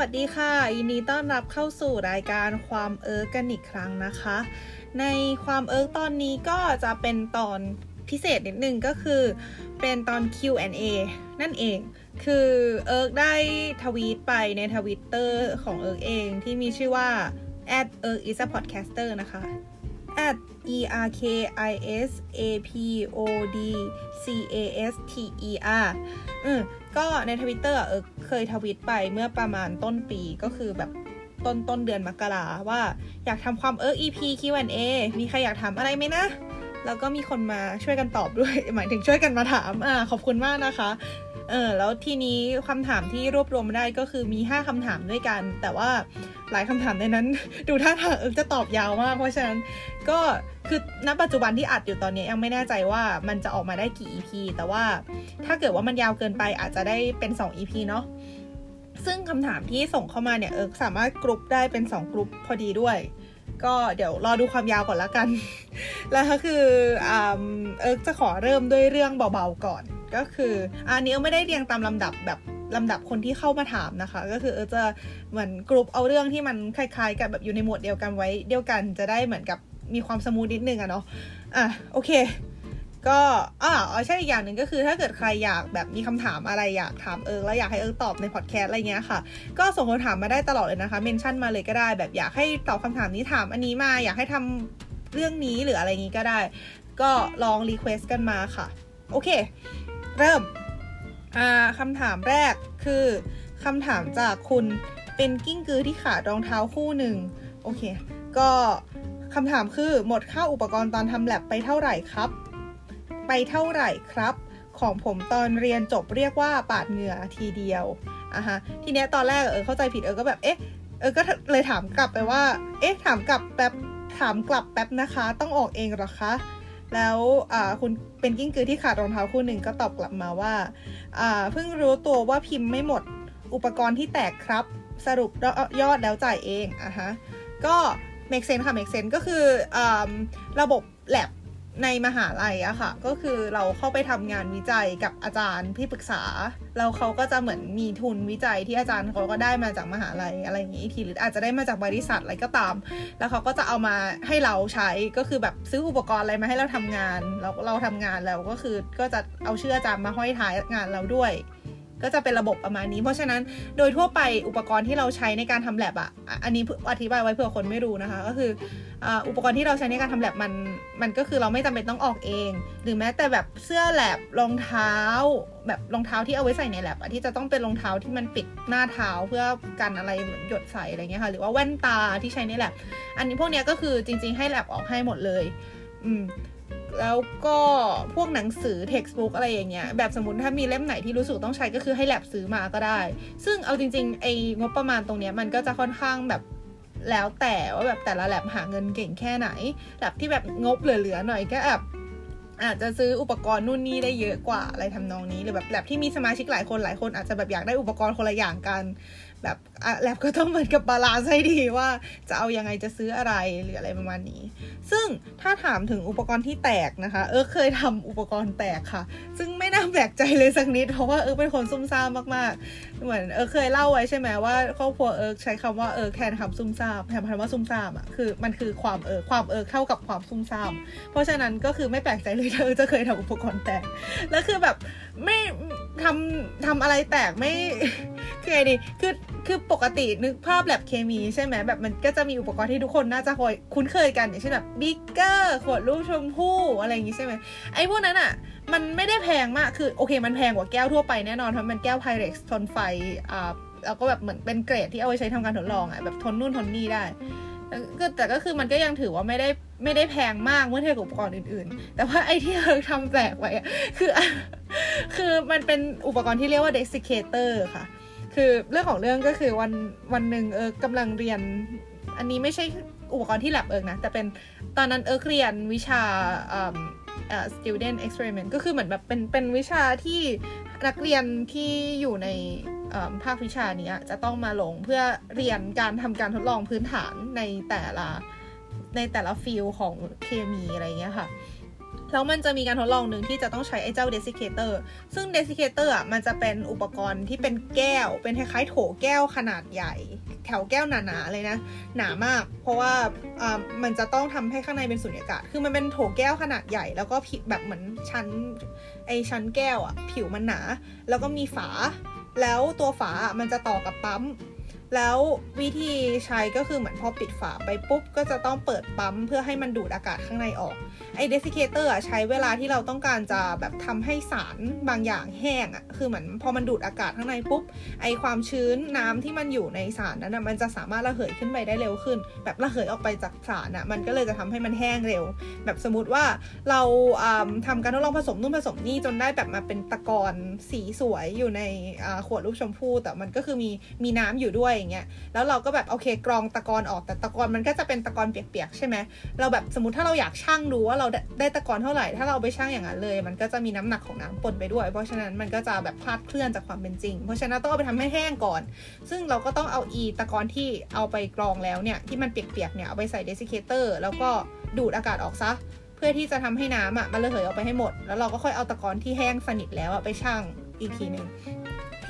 สวัสดีค่ะยินดีต้อนรับเข้าสู่รายการความเอิร์กกันอีกครั้งนะคะ ในความเอิร์กตอนนี้ก็จะเป็นตอนพิเศษนิดนึงก็คือเป็นตอน Q&A นั่นเอง คือเอิร์กได้ทวีตไปในทวิตเตอร์ของเอิร์กเองที่มีชื่อว่า at e r k is a podcaster นะคะ at e r k i s a p o d c a s t e r อืม ก็ในทวิตเตอร์เออเคยทวิตไปเมื่อประมาณต้นปีก็คือแบบต้นต้นเดือนมกราว่าอยากทำความเออ EP Q&A มีใครอยากถามอะไรไหมนะ แล้วก็มีคนมาช่วยกันตอบด้วย หมายถึงช่วยกันมาถาม อ่า ขอบคุณมากนะคะ เออแล้วทีนี้คำถามที่รวบรวมมาได้ก็คือมี 5คำถามด้วยกัน แต่ว่าหลายคำถามในนั้น ดูท่าทางเออจะตอบยาวมาก เพราะฉะนั้นก็คือณปัจจุบันที่อัดอยู่ตอนนี้ยังไม่แน่ใจว่ามันจะออกมาได้กี่ EP แต่ว่าถ้าเกิดว่ามันยาวเกินไปอาจจะได้เป็น 2 EP เนาะซึ่งคำถามที่ส่งเข้ามาเนี่ยเออสามารถกรุ๊ปได้เป็น 2 กรุ๊ปพอดีด้วย ก็เดี๋ยวรอดูความยาวก่อนละกัน แล้วก็คือเอิร์กจะขอเริ่มด้วยเรื่องเบาๆก่อน ก็คืออันนี้เอิร์กไม่ได้เรียงตามลำดับแบบลำดับคนที่เข้ามาถามนะคะ ก็คือเอิร์กจะเหมือนกรุ๊ปเอาเรื่องที่มันคล้ายๆ กับแบบอยู่ในหมวดเดียวกันไว้เดียวกัน จะได้เหมือนกับมีความ smooth นิดนึงอะเนาะอะโอเค ก็อ่าใช่อีกอย่างหนึ่งก็คือถ้าเกิดใครอยากแบบมีคำถามอะไรอยากถามเอิร์กแล้วอยากให้เอิร์กตอบในพอดแคสต์อะไรเงี้ยค่ะ ก็ส่งคำถามมาได้ตลอดเลยนะคะ mention มาเลยก็ได้ แบบอยากให้ตอบคำถามนี้ถามอันนี้มา อยากให้ทำเรื่องนี้หรืออะไรงี้ก็ได้ ก็ลอง request กันมาค่ะ โอเค เริ่มอ่าคำถามแรกคือคำถามจากคุณเป็นกิ้งกือที่ขาดรองเท้าคู่หนึ่งโอเค ก็คำถามคือหมดค่าอุปกรณ์ตอนทำแลบไปเท่าไหร่ครับ ไปเท่าไหร่ครับ ของผมตอนเรียนจบเรียกว่าปาดเหงื่อทีเดียวอะฮะทีเนี้ยตอนแรกเออเข้าใจผิดเออก็แบบเอ๊ะเออก็เลยถามกลับไปว่า เอ๊ะถามกลับแป๊บถามกลับแป๊บนะคะ ต้องออกเองหรอคะ แล้วอ่าคุณเป็นกิ้งกือที่ขาดรองเท้าคู่หนึ่งก็ตอบกลับมาว่าอ่าเพิ่งรู้ตัวว่าพิมพ์ไม่หมดอุปกรณ์ที่แตกครับ สรุปยอดแล้วจ่ายเองอะฮะก็ make sense ค่ะ make sense ก็คืออระบบแ a บ ในมหาลัยอะค่ะ ก็คือเราเข้าไปทำงานวิจัยกับอาจารย์ที่ปรึกษา แล้วเขาก็จะเหมือนมีทุนวิจัยที่อาจารย์เขาก็ได้มาจากมหาลัยอะไรอย่างนี้ทีหรืออาจจะได้มาจากบริษัทอะไรก็ตาม แล้วเขาก็จะเอามาให้เราใช้ก็คือแบบซื้ออุปกรณ์อะไรมาให้เราทำงานแล้วเราทำงานแล้วก็คือก็จะเอาชื่ออาจารย์มาห้อยท้ายงานเราด้วย ก็จะเป็นระบบประมาณนี้ เพราะฉะนั้นโดยทั่วไปอุปกรณ์ที่เราใช้ในการทำแลบอะอันนี้อธิบายไว้เผื่อคนไม่รู้นะคะ ก็คืออุปกรณ์ที่เราใช้ในการทำแลบมันมันก็คือเราไม่จำเป็นต้องออกเอง หรือแม้แต่แบบเสื้อแลบรองเท้า แบบรองเท้าที่เอาไว้ใส่ในแลบที่จะต้องเป็นรองเท้าที่มันปิดหน้าเท้าเพื่อกันอะไรหยดใส่อะไรเงี้ยค่ะหรือว่าแว่นตาที่ใช้ในแลบอันนี้พวกนี้ก็คือจริง ๆให้แลบออกให้หมดเลย อืม แล้วก็พวกหนังสือ textbook อะไรอย่างเงี้ย แบบสมมติถ้ามีเล่มไหนที่รู้สึกต้องใช้ก็คือให้แลบซื้อมาก็ได้ ซึ่งเอาจริงๆไอ้งบประมาณตรงเนี้ยมันก็จะค่อนข้างแบบแล้วแต่ว่าแบบแต่ละแลบหาเงินเก่งแค่ไหนแลบที่แบบงบเหลือๆหน่อยก็แบบอาจจะซื้ออุปกรณ์นู่นนี่ได้เยอะกว่าอะไรทำนองนี้หรือแบบแลบที่มีสมาชิกหลายคนหลายคนอาจจะแบบอยากได้อุปกรณ์คนละอย่างกัน แบบ แลบก็ต้องเหมือนกับ balance ให้ดีว่าจะเอายังไงจะซื้ออะไรหรืออะไรประมาณนี้ ซึ่งถ้าถามถึงอุปกรณ์ที่แตกนะคะ เออเคยทำอุปกรณ์แตกค่ะ ซึ่งไม่น่าแปลกใจเลยสักนิด เพราะว่าเออเป็นคนซุ่มซ่ามมากๆ เหมือนเออเคยเล่าไว้ใช่ไหมว่าครอบครัวเออใช้คำว่าเออแทนคำซุ่มซ่ามแทนคำว่าซุ่มซ่ามอะคือมันคือความเออความเออเข้ากับความซุ่มซ่าม เพราะฉะนั้นก็คือไม่แปลกใจเลยเธอจะเคยทำอุปกรณ์แตกแล้วคือแบบไม่ทำทำอะไรแตกไม่คือไงดีคือคือปกตินึกภาพแลบเคมีใช่ไหมแบบมันก็จะมีอุปกรณ์ที่ทุกคนน่าจะคอยคุ้นเคยกันอย่างเช่นแบบบีกเกอร์ขวดรูปชมพู่อะไรอย่างงี้ใช่ไหมไอ้พวกนั้นอะ มันไม่ได้แพงมากคือโอเค มันแพงกว่าแก้วทั่วไปแน่นอนเพราะมันแก้ว Pyrex ทนไฟอ่าแล้วก็แบบเหมือนเป็นเกรดที่เอาไว้ใช้ทำการทดลองอะแบบทนนู่นทนนี่ได้ก็แต่ก็คือมันก็ยังถือว่าไม่ได้ไม่ได้แพงมากเมื่อเทียบกับอุปกรณ์อื่นๆ แต่ว่าไอ้ที่เราทำแตกไว้คือ คือมันเป็นอุปกรณ์ที่เรียกว่า desiccator ค่ะ คือเรื่องของเรื่องก็คือวันวันหนึ่งเอิร์กกำลังเรียน อันนี้ไม่ใช่อุปกรณ์ที่แลบเอิร์กนะ แต่เป็นตอนนั้นเอิร์กเรียนวิชาอ่า student experiment ก็คือเหมือนแบบเป็นเป็นวิชาที่นักเรียนที่อยู่ในภาควิชานี้จะต้องมาลงเพื่อเรียนการทำการทดลองพื้นฐานในแต่ละในแต่ละ field ของเคมีอะไรเงี้ยค่ะ แล้วมันจะมีการทดลองหนึ่งที่จะต้องใช้ไอ้เจ้า desiccator ซึ่ง desiccator อะมันจะเป็นอุปกรณ์ที่เป็นแก้ว เป็นคล้ายๆโถแก้วขนาดใหญ่ โถแก้วหนาๆเลยนะ หนามาก เพราะว่าอ่ามันจะต้องทำให้ข้างในเป็นสุญญากาศ คือมันเป็นโถแก้วขนาดใหญ่ แล้วก็ผิแบบเหมือนชั้นไอชั้นแก้วอะผิวมันหนา แล้วก็มีฝา แล้วตัวฝามันจะต่อกับปั๊ม แล้ววิธีใช้ก็คือเหมือนพอปิดฝาไปปุ๊บ ก็จะต้องเปิดปั๊มเพื่อให้มันดูดอากาศข้างในออก ไอ desiccator ใช้เวลาที่เราต้องการจะแบบทำให้สารบางอย่างแห้งอะคือเหมือนพอมันดูดอากาศข้างในปุ๊บ ไอความชื้นน้ำที่มันอยู่ในสารนั้นนะมันจะสามารถระเหยขึ้นไปได้เร็วขึ้น แบบระเหยออกไปจากสารอะมันก็เลยจะทำให้มันแห้งเร็ว แบบสมมติว่าเราทำการทดลองผสมนู่นผสมนี่จนได้แบบมาเป็นตะกอนสีสวยอยู่ในขวดรูปชมพู่แต่มันก็คือมีมีน้ำอยู่ด้วยอย่างเงี้ยแล้วเราก็แบบโอเคกรองตะกอนออกแต่ตะกอนมันก็จะเป็นตะกอนเปียกๆใช่ไหมเราแบบสมมติถ้าเราอยากชั่งดูว่าเราได้ตะกอนเท่าไหร่ ถ้าเราไปชั่งอย่างนั้นเลย มันก็จะมีน้ำหนักของน้ำปนไปด้วย เพราะฉะนั้นมันก็จะแบบพลาดเคลื่อนจากความเป็นจริง เพราะฉะนั้นต้องเอาไปทำให้แห้งก่อน ซึ่งเราก็ต้องเอาอีตะกอนที่เอาไปกรองแล้วเนี่ยที่มันเปียกๆเนี่ยเอาไปใส่ desiccator แล้วก็ดูดอากาศออกซะเพื่อที่จะทำให้น้ำอะมันระเหยออกไปให้หมด แล้วเราก็ค่อยเอาตะกอนที่แห้งสนิทแล้วอะไปชั่งอีกทีหนึ่ง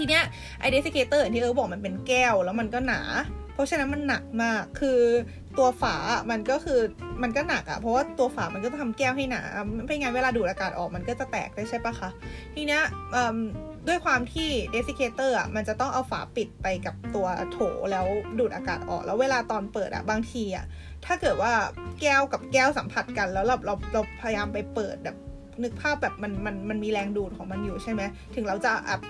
ทีเนี้ยไอ desiccator ที่เอิร์กบอกมันเป็นแก้วแล้วมันก็หนา เพราะฉะนั้นมันหนักมากคือตัวฝา มันก็คือมันก็หนักอะเพราะว่าตัวฝา มันก็จะทำแก้วให้หนาไม่งั้นเวลาดูดอากาศออกมันก็จะแตกได้ใช่ปะคะทีเนี้ยด้วยความที่ desiccator อะมันจะต้องเอาฝาปิดไปกับตัวโถแล้วดูดอากาศออก แล้วเวลาตอนเปิดอะบางทีอะถ้าเกิดว่าแก้วกับแก้วสัมผัสกันแล้วเราเราเราพยายามไปเปิดแบบนึกภาพแบบมันมันมันมีแรงดูดของมันอยู่ใช่ไหมถึงเราจะอับ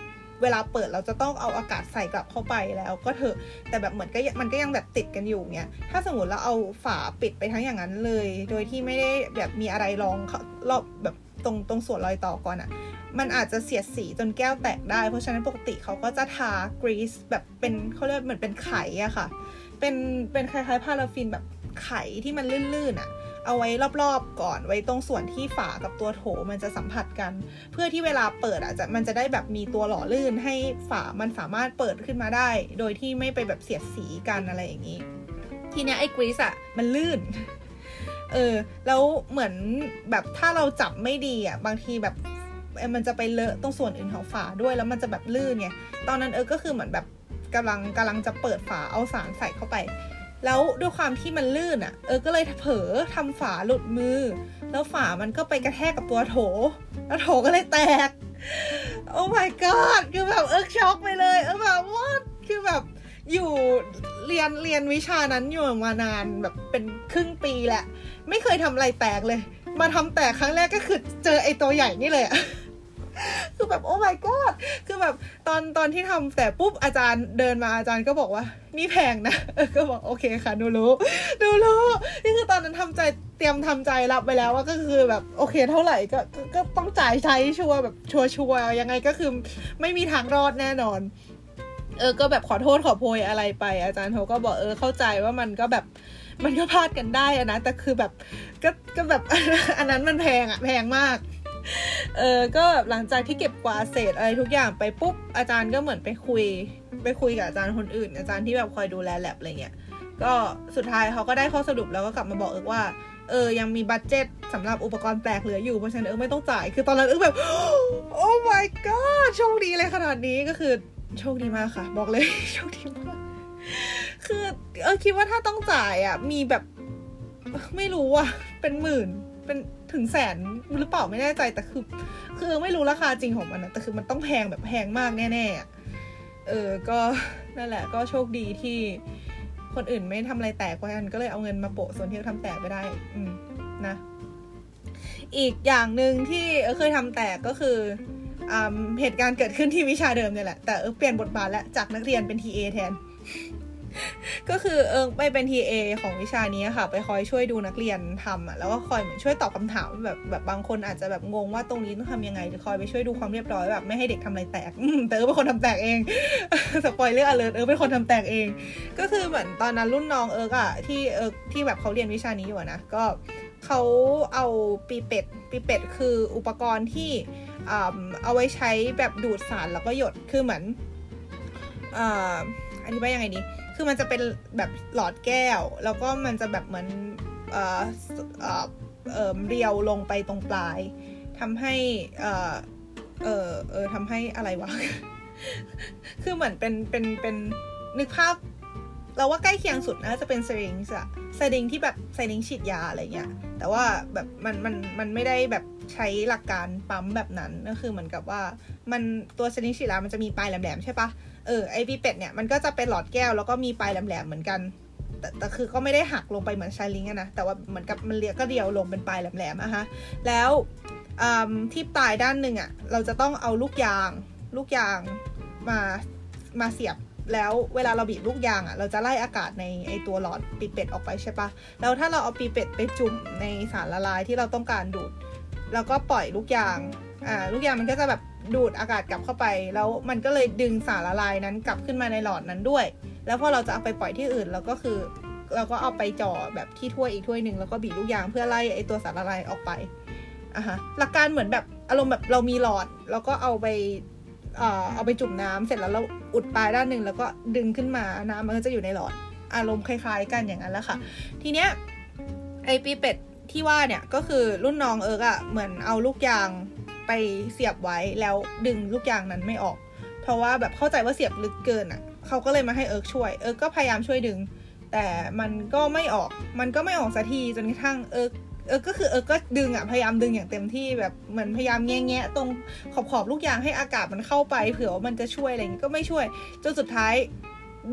เวลาเปิดเราจะต้องเอาอากาศใส่กลับเข้าไปแล้วก็เถอะ แต่แบบเหมือนก็มันก็ยังแบบติดกันอยู่เนี้ย ถ้าสมมติเราเอาฝาปิดไปทั้งอย่างนั้นเลย โดยที่ไม่ได้แบบมีอะไรรองรอบแบบตรงตรงส่วนรอยต่อก่อนอะ่ะ มันอาจจะเสียดสีจนแก้วแตกได้ เพราะฉะนั้นปกติเขาก็จะทากรีซแบบเป็นเขาเรียกเหมือนเป็นไขอะค่ะ เป็นเป็นคล้ายๆพาราฟินแบบไขที่มันลื่นๆอะ่ะ เอาไว้รอบๆก่อนไว้ตรงส่วนที่ฝากับตัวโถมันจะสัมผัสกัน เพื่อที่เวลาเปิดอะจะมันจะได้แบบมีตัวหล่อลื่นให้ฝามันสามารถเปิดขึ้นมาได้ โดยที่ไม่ไปแบบเสียดสีกันอะไรอย่างนี้ ทีเนี้ยไอ้กรีซอะมันลื่นเออแล้วเหมือนแบบถ้าเราจับไม่ดีอะบางทีแบบมันจะไปเลอะตรงส่วนอื่นของฝาด้วยแล้วมันจะแบบลื่นไงตอนนั้นเออก็คือเหมือนแบบกำลังกำลังจะเปิดฝาเอาสารใส่เข้าไป แล้วด้วยความที่มันลื่นอะ่ะ เออก็เลยเผลอทำฝาหลุดมือ แล้วฝามันก็ไปกระแทกกับตัวโถ แล้วโถก็เลยแตก โอ้ my god คือแบบเออช็อกไปเลยเออแบบว่าคือแบบอยู่เรียนเรียนวิชานั้นอยู่มานานแบบเป็นครึ่งปีแหละ ไม่เคยทำอะไรแตกเลย มาทำแตกครั้งแรกก็คือเจอไอ้ตัวใหญ่นี่เลยอะ คือแบบโอ้ my god คือแบบตอนตอนที่ทำแต่ปุ๊บอาจารย์เดินมาอาจารย์ก็บอกว่า นี่แพงนะก็บอกโอเคค่ะดูรู้ดูรู้นี่คือตอนนั้นทำใจเตรียมทำใจรับไปแล้วว่าก็คือแบบโอเคเท่าไหร่ก็ก็ต้องจ่ายใช้ชัวร์แบบชัวร์ชัวร์ยังไงก็คือไม่มีทางรอดแน่นอน เออก็แบบขอโทษขอโพยอะไรไป อาจารย์เขาก็บอกเออเข้าใจว่ามันก็แบบมันก็พลาดกันได้อะนะแต่คือแบบก็ก็แบบอันนั้นมันแพงอะแพงมาก เออก็แบบหลังจากที่เก็บกวาดเศษอะไรทุกอย่างไปปุ๊บอาจารย์ก็เหมือนไปคุย ไปคุยกับอาจารย์คนอื่น อาจารย์ที่แบบคอยดูแลแลบอะไรเงี้ยก็สุดท้ายเขาก็ได้ข้อสรุปแล้วก็กลับมาบอกเอิร์กว่าเออยังมี budget สำหรับอุปกรณ์แตกเหลืออยู่เพราะฉะนั้นเอิร์กไม่ต้องจ่าย คือตอนนั้นเอิร์กแบบ oh my god โชคดีเลยขนาดนี้ก็คือโชคดีมากค่ะ บอกเลยโชคดีมาก คือเออคิดว่าถ้าต้องจ่ายอะ มีแบบ ไม่รู้อะ เป็นหมื่นเป็น ถึงแสนหรือเปล่าไม่แน่ใจแต่คือ คือไม่รู้ราคาจริงของมันนะแต่คือมันต้องแพงแบบแพงมากแน่ๆเออก็นั่นแหละ ก็โชคดีที่คนอื่นไม่ทำอะไรแตกกันก็เลยเอาเงินมาโปะส่วนที่ทำแตกไปได้ อืมนะ อีกอย่างหนึ่งที่เออเคยทำแตกก็คือเหตุการณ์เกิดขึ้นที่วิชาเดิมเนี่ยแหละแต่เอิร์กเปลี่ยนบทบาทแล้วจากนักเรียนเป็น TA แทน ก็คือเอิร์กไปเป็น TA ของวิชานี้ค่ะ ไปคอยช่วยดูนักเรียนทำอะแล้วก็คอยเหมือนช่วยตอบคำถามแบบแบบบางคนอาจจะแบบงงว่าตรงนี้ต้องทำยังไงจะคอยไปช่วยดูความเรียบร้อยแบบไม่ให้เด็กทำอะไรแตกแต่เอิร์กเป็นคนทำแตกเอง spoiler alert เอิร์กเป็นคนทำแตกเอง ก็คือเหมือนตอนนั้นรุ่นน้องเอิร์กอะที่เอิร์กที่แบบเขาเรียนวิชานี้อยู่นะก็เขาเอาปีเป็ดปีเป็ดคืออุปกรณ์ที่เอาไว้ใช้แบบดูดสารแล้วก็หยดคือเหมือนอธิบายยังไงดี คือมันจะเป็นแบบหลอดแก้ว แล้วก็มันจะแบบเหมือนเอ่อเอ่อเอ่อเรียวลงไปตรงปลายทำให้เอ่อเออเออทำให้อะไรวะ คือเหมือนเป็นเป็นเป็นนึกภาพเราว่าใกล้เคียงสุดนะจะเป็นสลิงส์อะสลิงที่แบบสลิงฉีดยาอะไรเงี้ย แต่ว่าแบบมันมันมันไม่ได้แบบใช้หลักการปั๊มแบบนั้นก็คือเหมือนกับว่า มันตัวสลิงฉีดยามันจะมีปลายแหลมๆใช่ปะ เออไอพีเป็ดเนี่ยมันก็จะเป็นหลอดแก้วแล้วก็มีปลายแหลมๆเหมือนกันแต่แต่คือก็ไม่ได้หักลงไปเหมือนชายลิงอะนะ แต่ว่าเหมือนกับมันเลียก็เดียวลงเป็นปลายแหลมๆอะฮะ แล้วที่ปลายด้านหนึ่งอะเราจะต้องเอาลูกยาง ลูกยางมามาเสียบแล้วเวลาเราบีบลูกยางอะเราจะไล่อากาศในไอตัวหลอดปีเป็ดออกไปใช่ปะแล้วถ้าเราเอาปีเป็ดไปจุ่มในสารละลายที่เราต้องการดูด แล้วก็ปล่อยลูกยาง อ่า ลูกยางมันก็จะแบบ ดูดอากาศกลับเข้าไป แล้วมันก็เลยดึงสารละลายนั้นกลับขึ้นมาในหลอดนั้นด้วย แล้วพอเราจะเอาไปปล่อยที่อื่นเราก็คือ เราก็เอาไปจ่อแบบที่ถ้วยอีกถ้วยหนึ่งแล้วก็บีบลูกยางเพื่อไล่ไอตัวสารละลายออกไปอะฮะหลักการเหมือนแบบอารมณ์แบบเรามีหลอด แล้วก็เอาไปเอ่อเอาไปจุ่มน้ำเสร็จแล้วเราอุดปลายด้านหนึ่งแล้วก็ดึงขึ้นมาน้ำมันก็จะอยู่ในหลอดอารมณ์คล้าย ๆ กันอย่างนั้นแหละค่ะ ทีเนี้ยไอ pipette ที่ว่าเนี่ยก็คือรุ่นน้องเอิร์กอะเหมือนเอาลูกยาง ไปเสียบไว้แล้วดึงลูกยางนั้นไม่ออก เพราะว่าแบบเข้าใจว่าเสียบลึกเกินอะเขาก็เลยมาให้เอิร์กช่วย เอิร์กก็พยายามช่วยดึง แต่มันก็ไม่ออก มันก็ไม่ออกสักทีจนกระทั่งเอิร์กเออก็คือเออก็ดึงอะ พยายามดึงอย่างเต็มที่แบบเหมือนพยายามแงะตรงขอบขอบลูกยางให้อากาศมันเข้าไปเผื่อว่ามันจะช่วยอะไรอย่างงี้ก็ไม่ช่วย จนสุดท้าย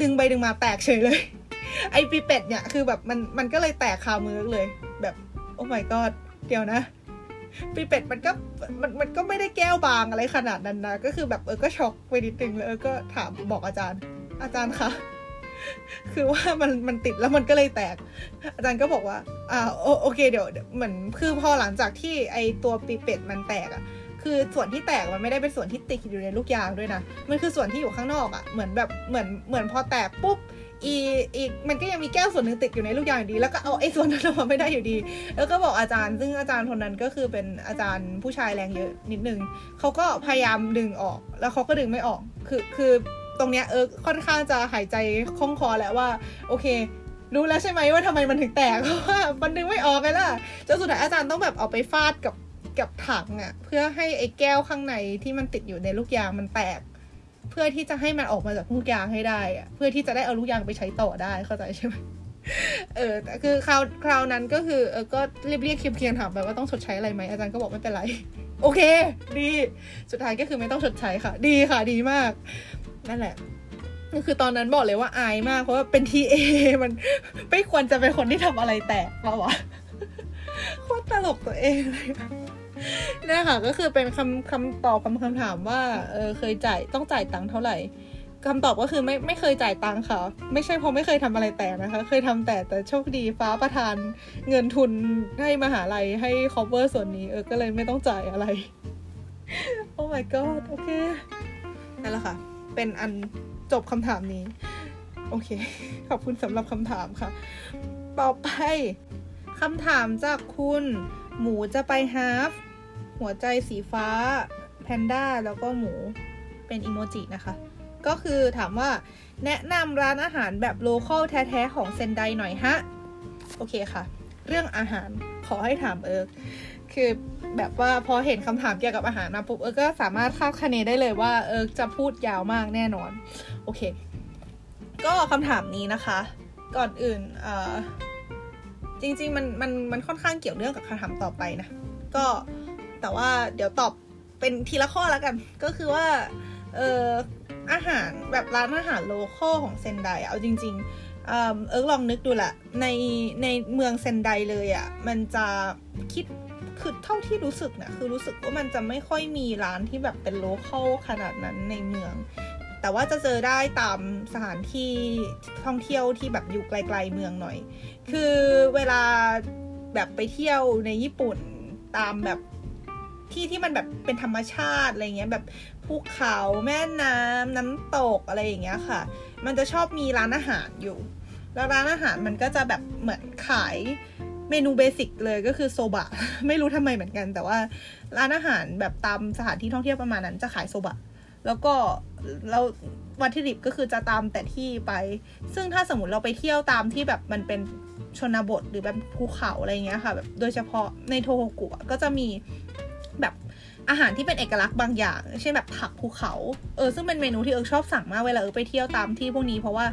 ดึงไปดึงมาแตกเฉยเลย ไอปีเป็ดเนี่ยคือแบบมันมันก็เลยแตกคามือเลย แบบโอ้ my god เดี๋ยวนะ ปีเป็ดมันก็มันมันก็ไม่ได้แก้วบางอะไรขนาดนั้นนะ ก็คือแบบเออก็ช็อกไปนิดนึงแล้วเออก็ถามบอกอาจารย์ อาจารย์คะคือว่ามันมันติดแล้วมันก็เลยแตก อาจารย์ก็บอกว่า อ่าโอเคเดี๋ยวเหมือนคือพอหลังจากที่ไอตัวปีเป็ดมันแตกอะคือส่วนที่แตกมันไม่ได้เป็นส่วนที่ติดอยู่ในลูกยางด้วยนะ มันคือส่วนที่อยู่ข้างนอกอะ เหมือนแบบเหมือนเหมือนพอแตกปุ๊บ อีอีกมันก็ยังมีแก้วส่วนหนึ่งติดอยู่ในลูกยางอยู่ดี แล้วก็เอาไอ้ส่วนนั้นออกมาไม่ได้อยู่ดี แล้วก็บอกอาจารย์ ซึ่งอาจารย์คนนั้นก็คือเป็นอาจารย์ผู้ชายแรงเยอะนิดนึงเขาก็พยายามดึงออก แล้วเขาก็ดึงไม่ออก คือคือตรงเนี้ยเออค่อนข้างจะหายใจคล่องคอแล้วว่า โอเค รู้แล้วใช่ไหมว่าทำไมมันถึงแตกเพราะว่ามันดึงไม่ออกเลยล่ะจนสุดท้ายอาจารย์ต้องแบบเอาไปฟาดกับกับถังอะ่ะ เพื่อให้ไอ้แก้วข้างในที่มันติดอยู่ในลูกยางมันแตก พื่อที่จะให้มันออกมาจากลูกยางให้ได้อะเพื่อที่จะได้เอาลูกยางไปใช้ต่อได้เข้าใจใช่ไหมเออแต่คือคราวคราวนั้นก็คือเออก็เรียบเรียกเคียงๆถามไปว่าต้องชดใช้อะไรไหมอาจารย์ก็บอกไม่เป็นไร โอเค ดี สุดท้ายก็คือไม่ต้องชดใช้ค่ะ ดีค่ะดีมาก นั่นแหละก็คือตอนนั้นบอกเลยว่าอายมาก เพราะว่าเป็นทีเอมันไม่ควรจะเป็นคนที่ทำอะไรแตกมาวะโคตรตลกตัวเองเลย นี่ค่ะก็คือเป็นคำคำตอบคำคำถามว่าเออเคยจ่ายต้องจ่ายตังค์เท่าไหร่คำตอบก็คือไม่ไม่เคยจ่ายตังค์ค่ะ ไม่ใช่เพราะไม่เคยทำอะไรแต่นะคะ เคยทำแต่แต่โชคดีฟ้าประทานเงินทุนให้มหาลัยให้ cover ส่วนนี้เออก็เลยไม่ต้องจ่ายอะไร โอ้ my god โอเคนั่นแหละค่ะ เป็นอันจบคำถามนี้ โอเค ขอบคุณสำหรับคำถามค่ะ ต่อไปคำถามจากคุณ หมูจะไปฮาฟ หัวใจสีฟ้า แพนด้า แล้วก็หมู เป็นอีโมจินะคะ ก็คือถามว่าแนะนำร้านอาหารแบบโลเคอลแท้ ๆ ของเซนไดหน่อยฮะ โอเคค่ะ เรื่องอาหารขอให้ถามเอิร์กคือแบบว่าพอเห็นคำถามเกี่ยวกับอาหารมาปุ๊บเอิร์กก็สามารถคาดคะเนได้เลยว่าเอิร์กจะพูดยาวมากแน่นอน โอเค ก็คำถามนี้นะคะ ก่อนอื่นเอ่อจริงๆมันมันมันค่อนข้างเกี่ยวเนื่องกับคำถามต่อไปนะ ก็ แต่ว่าเดี๋ยวตอบเป็นทีละข้อแล้วกัน ก็คือว่าเอออาหารแบบร้านอาหาร local ของเซนไดเอาจริง ๆ เออลองนึกดูแหละในในเมืองเซนไดเลยอะ่ะมันจะคิดคือเท่าที่รู้สึกนะคือรู้สึกว่ามันจะไม่ค่อยมีร้านที่แบบเป็นโลคอลขนาดนั้นในเมือง แต่ว่าจะเจอได้ตามสถานที่ท่องเที่ยวที่แบบอยู่ไกล ๆเมืองหน่อย คือเวลาแบบไปเที่ยวในญี่ปุ่นตามแบบ ที่ที่มันแบบเป็นธรรมชาติอะไรเงี้ยแบบภูเขาแม่น้ำน้ำตกอะไรอย่างเงี้ยค่ะ มันจะชอบมีร้านอาหารอยู่ แล้วร้านอาหารมันก็จะแบบเหมือนขายเมนูเบสิกเลยก็คือโซบะ ไม่รู้ทำไมเหมือนกัน แต่ว่าร้านอาหารแบบตามสถานที่ท่องเที่ยวประมาณนั้นจะขายโซบะ แล้วก็เราวัตถุดิบก็คือจะตามแต่ที่ไป ซึ่งถ้าสมมติเราไปเที่ยวตามที่แบบมันเป็นชนบทหรือแบบภูเขาอะไรเงี้ยค่ะแบบโดยเฉพาะในโทโฮกุก็จะมี อาหารที่เป็นเอกลักษณ์บางอย่าง เช่นแบบผักภูเขา เออซึ่งเป็นเมนูที่เอิร์กชอบสั่งมากเวลาเอิร์กไปเที่ยวตามที่พวกนี้เพราะว่า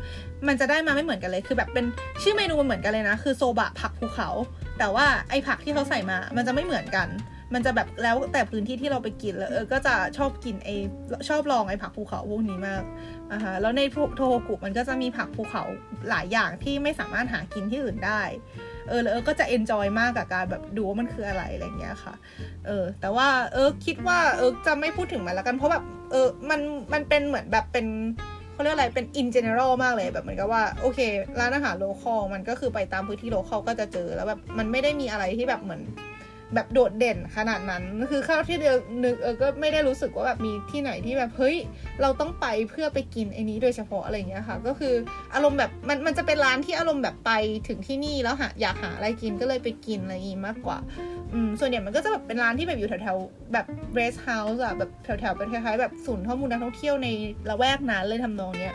มันจะได้มาไม่เหมือนกันเลย คือแบบเป็นชื่อเมนูมันเหมือนกันเลยนะ คือโซบะผักภูเขา แต่ว่าไอผักที่เขาใส่มา มันจะไม่เหมือนกัน มันจะแบบแล้วแต่พื้นที่ที่เราไปกินแล้วเออก็จะชอบกินไอชอบลองไอผักภูเขาพวกนี้มากอ่าฮะแล้วในโทโฮกุมันก็จะมีผักภูเขาหลายอย่างที่ไม่สามารถหากินที่อื่นได้ เออแล้วเออก็จะ enjoy มากกับการแบบดูว่ามันคืออะไรอะไรเงี้ยค่ะเออแต่ว่าเออคิดว่าเออจะไม่พูดถึงมันแล้วกันเพราะแบบเออมันมันเป็นเหมือนแบบเป็นเขาเรียกอะไรเป็น in general มากเลยแบบเหมือนกับว่าโอเค ร้านอาหารโลคอลมันก็คือไปตามพื้นที่โลคอลก็จะเจอแล้วแบบมันไม่ได้มีอะไรที่แบบเหมือน แบบโดดเด่นขนาดนั้น คือข้าวที่เดียวนึกเออก็ไม่ได้รู้สึกว่าแบบมีที่ไหนที่แบบเฮ้ยเราต้องไปเพื่อไปกินไอ้นี้โดยเฉพาะอะไรเงี้ยค่ะ ก็คืออารมณ์แบบมันมันจะเป็นร้านที่อารมณ์แบบไปถึงที่นี่แล้วหาอยากหาอะไรกินก็เลยไปกินอะไรอย่างงี้มากกว่าอืมส่วนใหญ่มันก็จะแบบเป็นร้านที่แบบอยู่แถวๆแบบ rest house อะแบบแถวๆเป็นคล้ายๆแบบศูนย์ข้อมูลนักท่องเที่ยวในละแวกนั้นเลยทำนองเนี้ย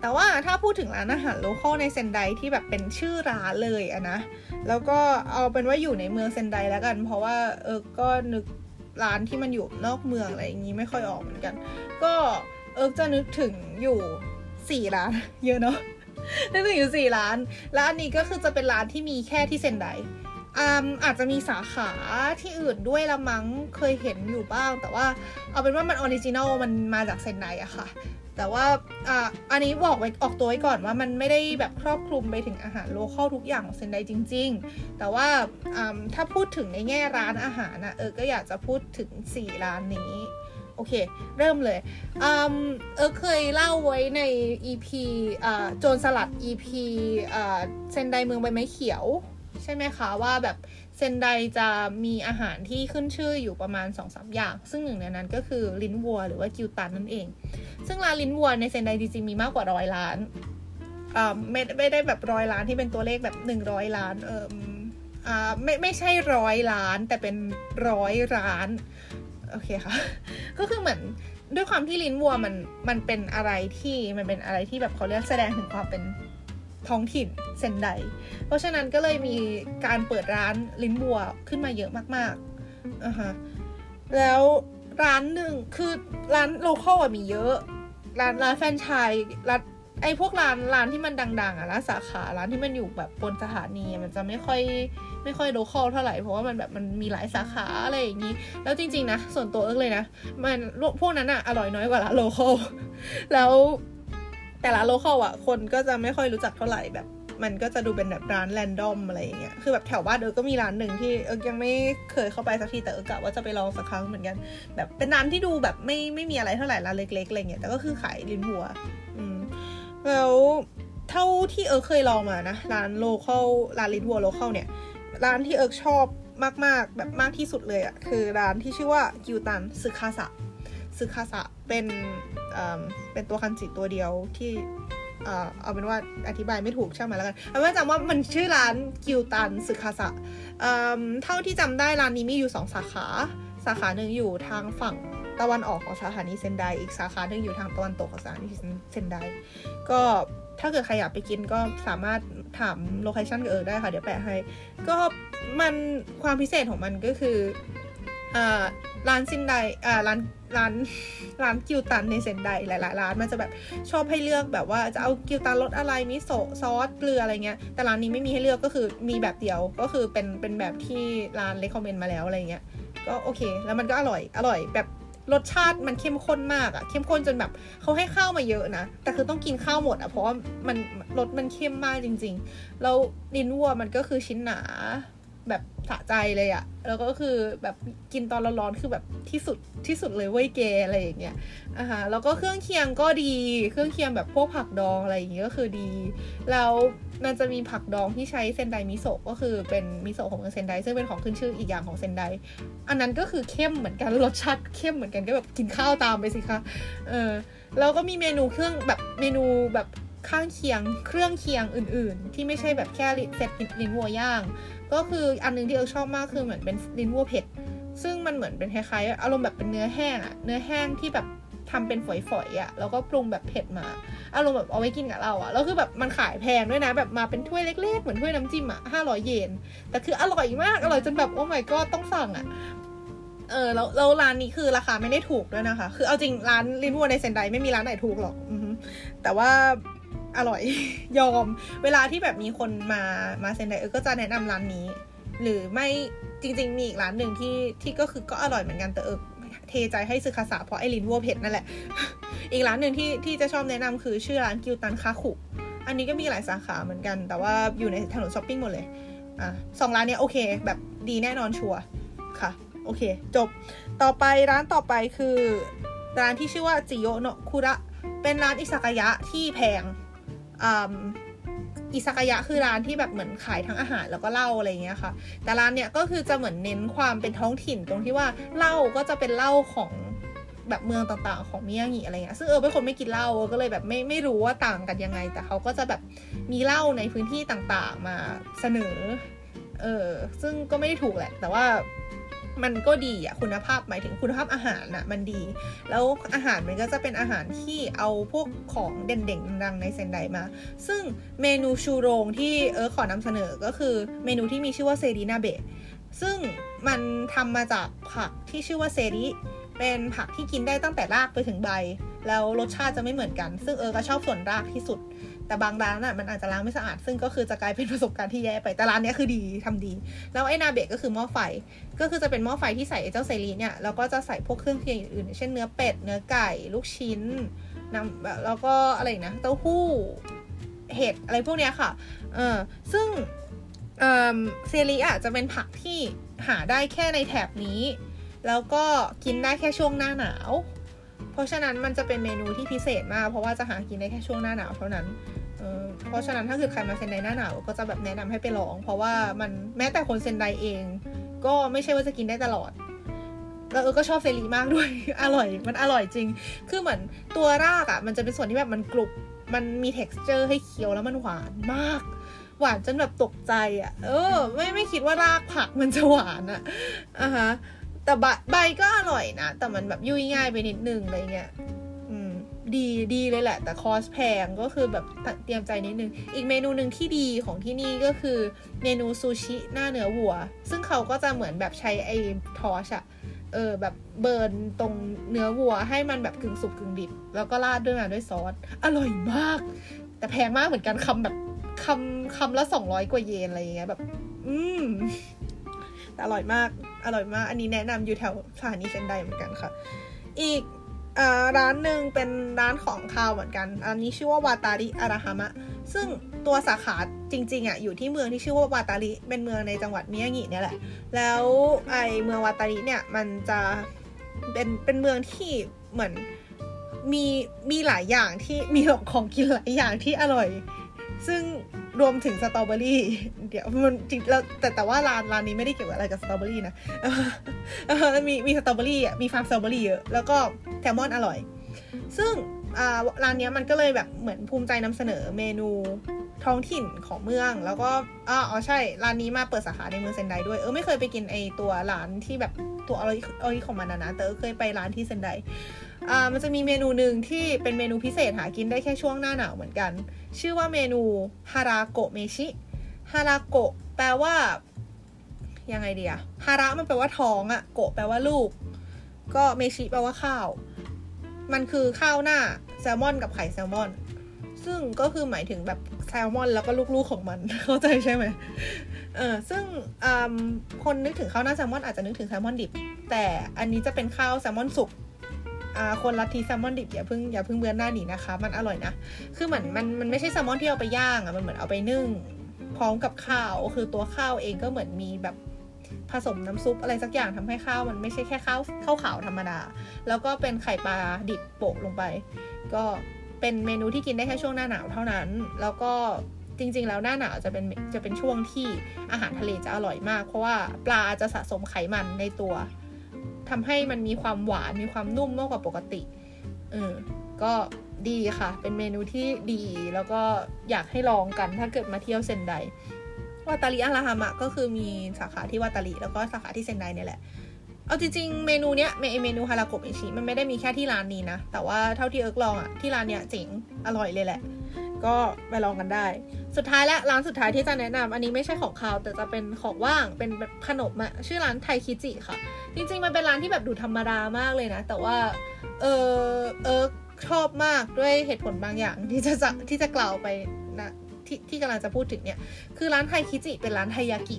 แต่ว่าถ้าพูดถึงร้านอาหาร local ในเซนไดที่แบบเป็นชื่อร้านเลยอะนะ แล้วก็เอาเป็นว่าอยู่ในเมืองเซนไดแล้วกัน เพราะว่าเออก็นึกร้านที่มันอยู่นอกเมืองอะไรอย่างนี้ไม่ค่อยออกเหมือนกัน ก็เออจะนึกถึงอยู่สี่ร้าน เยอะเนาะนึกถึงอยู่สี่ร้านแล้วอันนี้ก็คือจะเป็นร้านที่มีแค่ที่เซนไดอาอาจจะมีสาขาที่อื่นด้วยละมั้งเคยเห็นอยู่บ้าง แต่ว่าเอาเป็นว่ามัน original มันมาจากเซนไดอะค่ะ แต่ว่าอ่าอันนี้บอกไว้ออกตัวไว้ก่อนว่ามันไม่ได้แบบครอบคลุมไปถึงอาหาร local ทุกอย่างของเซนไดจริง ๆ แต่ว่าถ้าพูดถึงในแง่ร้านอาหารนะเออก็อยากจะพูดถึง 4 ร้านนี้โอเค เริ่มเลยเออเคยเล่าไว้ใน EP อ่าโจรสลัด EP อ่าเซนไดเมืองใบไม้เขียว ใช่ไหมคะ ว่าแบบ เซนไดจะมีอาหารที่ขึ้นชื่ออยู่ประมาณ2อสอย่าง ซึ่งหนึ่งในนั้นก็คือลิ้นวัวหรือว่ากิวตันนั่นเอง ซึ่งร้านลิ้นวัวในเซนไดจริงๆมีมากกว่าร้อยล้านอ่าไม่ไม่ได้แบบร้อยล้านที่เป็นตัวเลขแบบหนึ่งร้อยล้านเอออ่าไม่ไม่ใช่ร้อยล้าน แต่เป็นร้อยร้านโอเคค่ะ ก็คือเหมือนด้วยความที่ลิ้นวัวมันมันเป็นอะไรที่มันเป็นอะไรที่แบบเขาเรียกแสดงถึงความเป็น ท้องถิ่นเซนได เพราะฉะนั้นก็เลยมีการเปิดร้านลิ้นวัวขึ้นมาเยอะมากๆอะฮะแล้วร้านหนึ่งคือร้านโลคอลมีเยอะ ร้านร้านแฟนชายร้านไอ้พวกร้านร้านที่มันดัง ๆอะร้านสาขาร้านที่มันอยู่แบบบนสถานีมันจะไม่ค่อยไม่ค่อย local เท่าไหร่เพราะว่ามันแบบมันมีหลายสาขาอะไรอย่างนี้ แล้วจริง ๆ นะ ส่วนตัวเอิ๊กเลยนะ มันพวกนั้นอะอร่อยน้อยกว่าร้าน local แล้ว แต่ละ local อะ คนก็จะไม่ค่อยรู้จักเท่าไหร่แบบ มันก็จะดูเป็นแบบร้าน random อะไรอย่างเงี้ย คือแบบแถวบ้านเออก็มีร้านหนึ่งที่เออยังไม่เคยเข้าไปสักทีแต่เออกะว่าจะไปลองสักครั้งเหมือนกัน แบบเป็นร้านที่ดูแบบไม่ไม่มีอะไรเท่าไหร่ร้านเล็กๆอะไรเงี้ยแต่ก็คือขายลิ้นวัว อืมแล้วเท่าที่เออเคยลองมานะร้าน local ร้านลิ้นวัว local เนี่ยร้านที่เอิร์กชอบมากๆ แบบมากที่สุดเลยอะ่ะคือร้านที่ชื่อว่ากิวตันซึคาสะ ซึคาสะเป็นเอ่อเป็นตัวคันจิตัวเดียวที่เอ่อเอาเป็นว่าอธิบายไม่ถูกช่างมันแล้วกันเอาว่าจำว่ามันชื่อร้านกิวตันซึคาสะเอ่อเท่าที่จำได้ร้านนี้มีอยู่สองสาขา สาขาหนึ่งอยู่ทางฝั่งตะวันออกของสถานีเซนได อีกสาขาหนึ่งอยู่ทางตะวันตกของสถานีเซนได ก็ถ้าเกิดใครอยากไปกินก็สามารถถาม location กับเออได้ค่ะ เดี๋ยวแปะให้ ก็มันความพิเศษของมันก็คืออ่าร้านเซนไดอ่าร้าน ร้านร้าน 牛タン ในเซนไดหลายๆร้านมันจะแบบชอบให้เลือกแบบว่าจะเอา 牛タン รสอะไรมิโซะซอสเกลืออะไรเงี้ยแต่ร้านนี้ไม่มีให้เลือกก็คือมีแบบเดียวก็คือเป็นเป็นแบบที่ร้าน recommend มาแล้วอะไรเงี้ยก็โอเค แล้วมันก็อร่อยอร่อยแบบรสชาติมันเข้มข้นมากอะเข้มข้นจนแบบเขาให้ข้าวมาเยอะนะ แต่คือต้องกินข้าวหมดอะเพราะว่ามันรสมันเข้มมากจริง ๆ แล้วลิ้นวัวมันก็คือชิ้นหนา แบบสะใจเลยอะแล้วก็คือแบบกินตอนร้อนๆคือแบบที่สุดที่สุดเลยเว้ยเกอะไรอย่างเงี้ยอ่าฮะแล้วก็เครื่องเคียงก็ดี เครื่องเคียงแบบพวกผักดองอะไรอย่างเงี้ยก็คือดี แล้วมันจะมีผักดองที่ใช้เซนไดมิโซะก็คือเป็นมิโซะของเมืองเซนไดซึ่งเป็นของขึ้นชื่ออีกอย่างของเซนได อันนั้นก็คือเข้มเหมือนกันรสชาติเข้มเหมือนกันก็แบบกินข้าวตามไปสิคะ เออแล้วก็มีเมนูเครื่องแบบเมนูแบบข้างเคียงเครื่องเคียงอื่น ๆ ที่ไม่ใช่แบบแค่เซตลิ้นวัวย่าง ก็คืออันนึงที่เออชอบมากคือเหมือนเป็นลิ้นวัวเผ็ด ซึ่งมันเหมือนเป็นคล้ายๆอารมณ์แบบเป็นเนื้อแห้งอะเนื้อแห้งที่แบบททำเป็นฝอยๆอะ่ะ แล้วก็ปรุงแบบเผ็ดมา อารมณ์แบบเอาไว้กินกับเราอะ่ะ แล้วคือแบบมันขายแพงด้วยนะ แบบมาเป็นถ้วยเล็ก ๆ เหมือนถ้วยน้ำจิ้มอะห้าร้อยเยน แต่คืออร่อยมาก อร่อยจนแบบโอ้ my god ต้องสั่งอะ่ะ เออ แล้วแล้วร้านนี้คือราคาไม่ได้ถูกด้วยนะคะ คือเอาจริงร้านลินวัวในเซนไดไม่มีร้านไหนถูกหรอก แต่ว่า อร่อย ยอม เวลาที่แบบมีคนมามาเซนไดเออก็จะแนะนำร้านนี้ หรือไม่จริง ๆ มีอีกร้านหนึ่งที่ที่ก็คือก็อร่อยเหมือนกันแต่เออเทใจให้ซึคาสะเพราะไอรินวัวเผ็ดนั่นแหละ อีกร้านหนึ่งที่ที่จะชอบแนะนำคือชื่อร้านกิวตันคาคุอันนี้ก็มีหลายสาขาเหมือนกัน แต่ว่าอยู่ในถนนช้อปปิ้งหมดเลยอะสองร้านนี้โอเค แบบดีแน่นอนชัวร์ค่ะ โอเค จบต่อไปร้านต่อไปคือ ร้านที่ชื่อว่าจิโยโนคุระเป็นร้านอิซากายะที่แพง อิซากายะคือร้านที่แบบเหมือนขายทั้งอาหารแล้วก็เหล้าอะไรเงี้ยค่ะ แต่ร้านเนี้ยก็คือจะเหมือนเน้นความเป็นท้องถิ่นตรงที่ว่าเหล้าก็จะเป็นเหล้าของแบบเมืองต่างๆ ของมิยางิอะไรเงี้ย ซึ่งเออเป็นคนไม่กินเหล้าก็เลยแบบไม่ไม่รู้ว่าต่างกันยังไง แต่เขาก็จะแบบมีเหล้าในพื้นที่ต่างๆมาเสนอ เออซึ่งก็ไม่ได้ถูกแหละ แต่ว่า มันก็ดีอะคุณภาพหมายถึงคุณภาพอาหารน่ะมันดี แล้วอาหารมันก็จะเป็นอาหารที่เอาพวกของเด่นๆดังในเซนไดมา ซึ่งเมนูชูโรงที่เออขอนำเสนอก็คือเมนูที่มีชื่อว่าเซรีนาเบะซึ่งมันทำมาจากผักที่ชื่อว่าเซริเป็นผักที่กินได้ตั้งแต่รากไปถึงใบ แล้วรสชาติจะไม่เหมือนกัน ซึ่งเออก็ชอบส่วนรากที่สุด แต่บางร้านอะมันอาจจะล้างไม่สะอาด ซึ่งก็คือจะกลายเป็นประสบการณ์ที่แย่ไป แต่ร้านนี้คือดีทำดี แล้วไอ้นาเบะก็คือหม้อไฟ ก็คือจะเป็นหม้อไฟที่ใส่เจ้าไซรีเนี่ย แล้วก็จะใส่พวกเครื่องเคียงอื่นเช่นเนื้อเป็ด เนื้อไก่ ลูกชิ้นน้ำแล้วก็อะไรนะ เต้าหู้ เห็ดอะไรพวกเนี้ยค่ะ เออซึ่งเออเซรีอะจะเป็นผักที่หาได้แค่ในแถบนี้ แล้วก็กินได้แค่ช่วงหน้าหนาวเพราะฉะนั้นมันจะเป็นเมนูที่พิเศษมาก เพราะว่าจะหากินได้แค่ช่วงหน้าหนาวเท่านั้น เพราะฉะนั้นถ้าเกิดใครมาเซนไดหน้าหนาวก็จะแบบแนะนำให้ไปลอง เพราะว่ามันแม้แต่คนเซนไดเอง ก็ไม่ใช่ว่าจะกินได้ตลอดแล้วเออก็ชอบเซรีมากด้วย อร่อย มันอร่อยจริง คือเหมือนตัวรากอะ่ะ มันจะเป็นส่วนที่แบบมันกรุบ มันมี t e x t อร์ให้เคี้ยวแล้วมันหวานมาก หวานจนแบบตกใจอะ่ะ เออ ไม่ไม่คิดว่ารากผักมันจะหวานอะ่ะอะฮะ แต่ใบก็อร่อยนะ แต่มันแบบยุ่ยง่ายไปนิดนึงอะไรเงี้ย ดีดีเลยแหละ แต่คอสแพงก็คือแบบเตรียมใจนิดนึง อีกเมนูหนึ่งที่ดีของที่นี่ก็คือเมนูซูชิหน้าเนื้อวัว ซึ่งเขาก็จะเหมือนแบบใช้ไอ้ทอชอะเออแบบเบิร์นตรงเนื้อวัวให้มันแบบกึ่งสุกกึ่งดิบ แล้วก็ราดด้วยมาด้วยซอส อร่อยมาก แต่แพงมากเหมือนกันคำแบบคำคำละสองร้อยกว่าเยนอะไรอย่างเงี้ยแบบ อืมแต่อร่อยมาก อร่อยมาก อันนี้แนะนำอยู่แถวสถานีเซนไดเหมือนกันค่ะ อีก ร้านหนึ่งเป็นร้านของคาวเหมือนกัน อันนี้ชื่อว่าวาตาริอาราฮามะ ซึ่งตัวสาขาจริงๆอะอยู่ที่เมืองที่ชื่อว่าวาตาริเป็นเมืองในจังหวัดมิยางิเนี่ยแหละ แล้วไอเมืองวาตาริเนี่ยมันจะเป็นเป็นเมืองที่เหมือนมีมีหลายอย่างที่มีของกินหลายอย่างที่อร่อย ซึ่ง รวมถึงสตรอเบอรี่ เดี๋ยวมันจริงแล้วแต่แต่ว่าร้านร้านนี้ไม่ได้เกี่ยวกับอะไรกับสตรอเบอรี่นะมีมีสตรอเบอรี่อะมีฟาร์มสตรอเบอรี่เยอะแล้วก็แซลมอนอร่อย ซึ่งร้านนี้มันก็เลยแบบเหมือนภูมิใจนำเสนอเมนูท้องถิ่นของเมือง แล้วก็อ๋อใช่ ร้านนี้มาเปิดสาขาในเมืองเซนไดด้วย เออไม่เคยไปกินไอตัวร้านที่แบบตัวอร่อยอร่อยของมันนะนะแต่เคยไปร้านที่เซนได อ่ามันจะมีเมนูหนึ่งที่เป็นเมนูพิเศษหากินได้แค่ช่วงหน้าหนาวเหมือนกัน ชื่อว่าเมนูฮาราโกะเมชิฮาราโกะแปลว่ายังไงดีอะฮาระมันแปลว่าท้องอะโกะแปลว่าลูก ก็เมชิแปลว่าข้าว มันคือข้าวหน้าแซลมอนกับไข่แซลมอน ซึ่งก็คือหมายถึงแบบแซลมอนแล้วก็ลูกๆของมัน เข้าใจใช่ไหมเออซึ่งคนนึกถึงข้าวหน้าแซลมอนอาจจะนึกถึงแซลมอนดิบ แต่อันนี้จะเป็นข้าวแซลมอนสุก คนลัทธิแซลมอนดิบอย่าเพิ่งอย่าเพิ่งเบือนหน้าหนีนะคะ มันอร่อยนะ คือเหมือนมันมันไม่ใช่แซลมอนที่เอาไปย่างอะมันเหมือนเอาไปนึ่ง พร้อมกับข้าว คือตัวข้าวเองก็เหมือนมีแบบผสมน้ำซุปอะไรสักอย่างทำให้ข้าวมันไม่ใช่แค่ข้าวข้าวขาวธรรมดา แล้วก็เป็นไข่ปลาดิบโปะลงไป ก็เป็นเมนูที่กินได้แค่ช่วงหน้าหนาวเท่านั้น แล้วก็จริง ๆ แล้วหน้าหนาวจะเป็นจะเป็นช่วงที่อาหารทะเลจะอร่อยมาก เพราะว่าปลาจะสะสมไขมันในตัว ทำให้มันมีความหวานมีความนุ่มมากกว่าปกติ เออ ก็ดีค่ะ เป็นเมนูที่ดี แล้วก็อยากให้ลองกันถ้าเกิดมาเที่ยวเซนไดวาตาริอาราฮามะก็คือมีสาขาที่วาตาริแล้วก็สาขาที่เซนไดเนี่ยแหละ เอาจริงๆ เมนูเนี้ยเมนูฮาราโกะอิชิมันไม่ได้มีแค่ที่ร้านนี้นะ แต่ว่าเท่าที่เอิร์กลองอะที่ร้านเนี้ยเจ๋งอร่อยเลยแหละ ก็ไปลองกันได้ สุดท้ายและร้านสุดท้ายที่จะแนะนำอันนี้ไม่ใช่ของคาวแต่จะเป็นของว่างเป็นขนมอะชื่อร้านไทคิจิค่ะ จริงๆมันเป็นร้านที่แบบดูธรรมดามากเลยนะ แต่ว่าเออเอิร์กชอบมากด้วยเหตุผลบางอย่างที่จะที่จะกล่าวไปนะที่ที่กำลังจะพูดถึงเนี่ย คือร้านไทคิจิเป็นร้านไทยากิ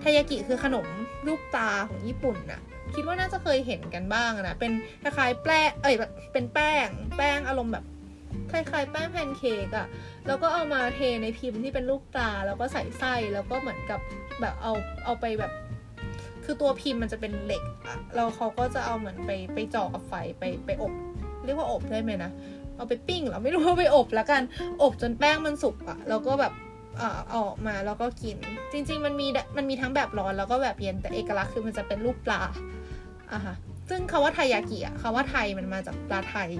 ไทยากิคือขนมรูปตาของญี่ปุ่นน่ะคิดว่าน่าจะเคยเห็นกันบ้างนะ เป็นคล้ายๆแป้งเอ้ยเป็นแป้ง แป้งอารมณ์แบบ คล้ายๆแป้งแพนเค้กอะแล้วก็เอามาเทในพิมพ์ที่เป็นลูกตา แล้วก็ใส่ไส้แล้วก็เหมือนกับแบบเอาเอาไปแบบ คือตัวพิมพ์มันจะเป็นเหล็กอะแล้วเขาก็จะเอาเหมือนไปไปจ่อกับไฟไปไปอบ เรียกว่าอบได้ไหมนะเอาไปปิ้งเหราไม่รู้ว่าไปอบแล้วกันอบจนแป้งมันสุกอะแล้วก็แบบเออออกมาแล้วก็กิน จริง ๆ มันมีมันมีทั้งแบบร้อนแล้วก็แบบเย็นแต่เอกลักษณ์คือมันจะเป็นรูปปลาอะฮะซึ่งคาว่าไทยากิอะคาว่าไทยมันมาจากปลาไทย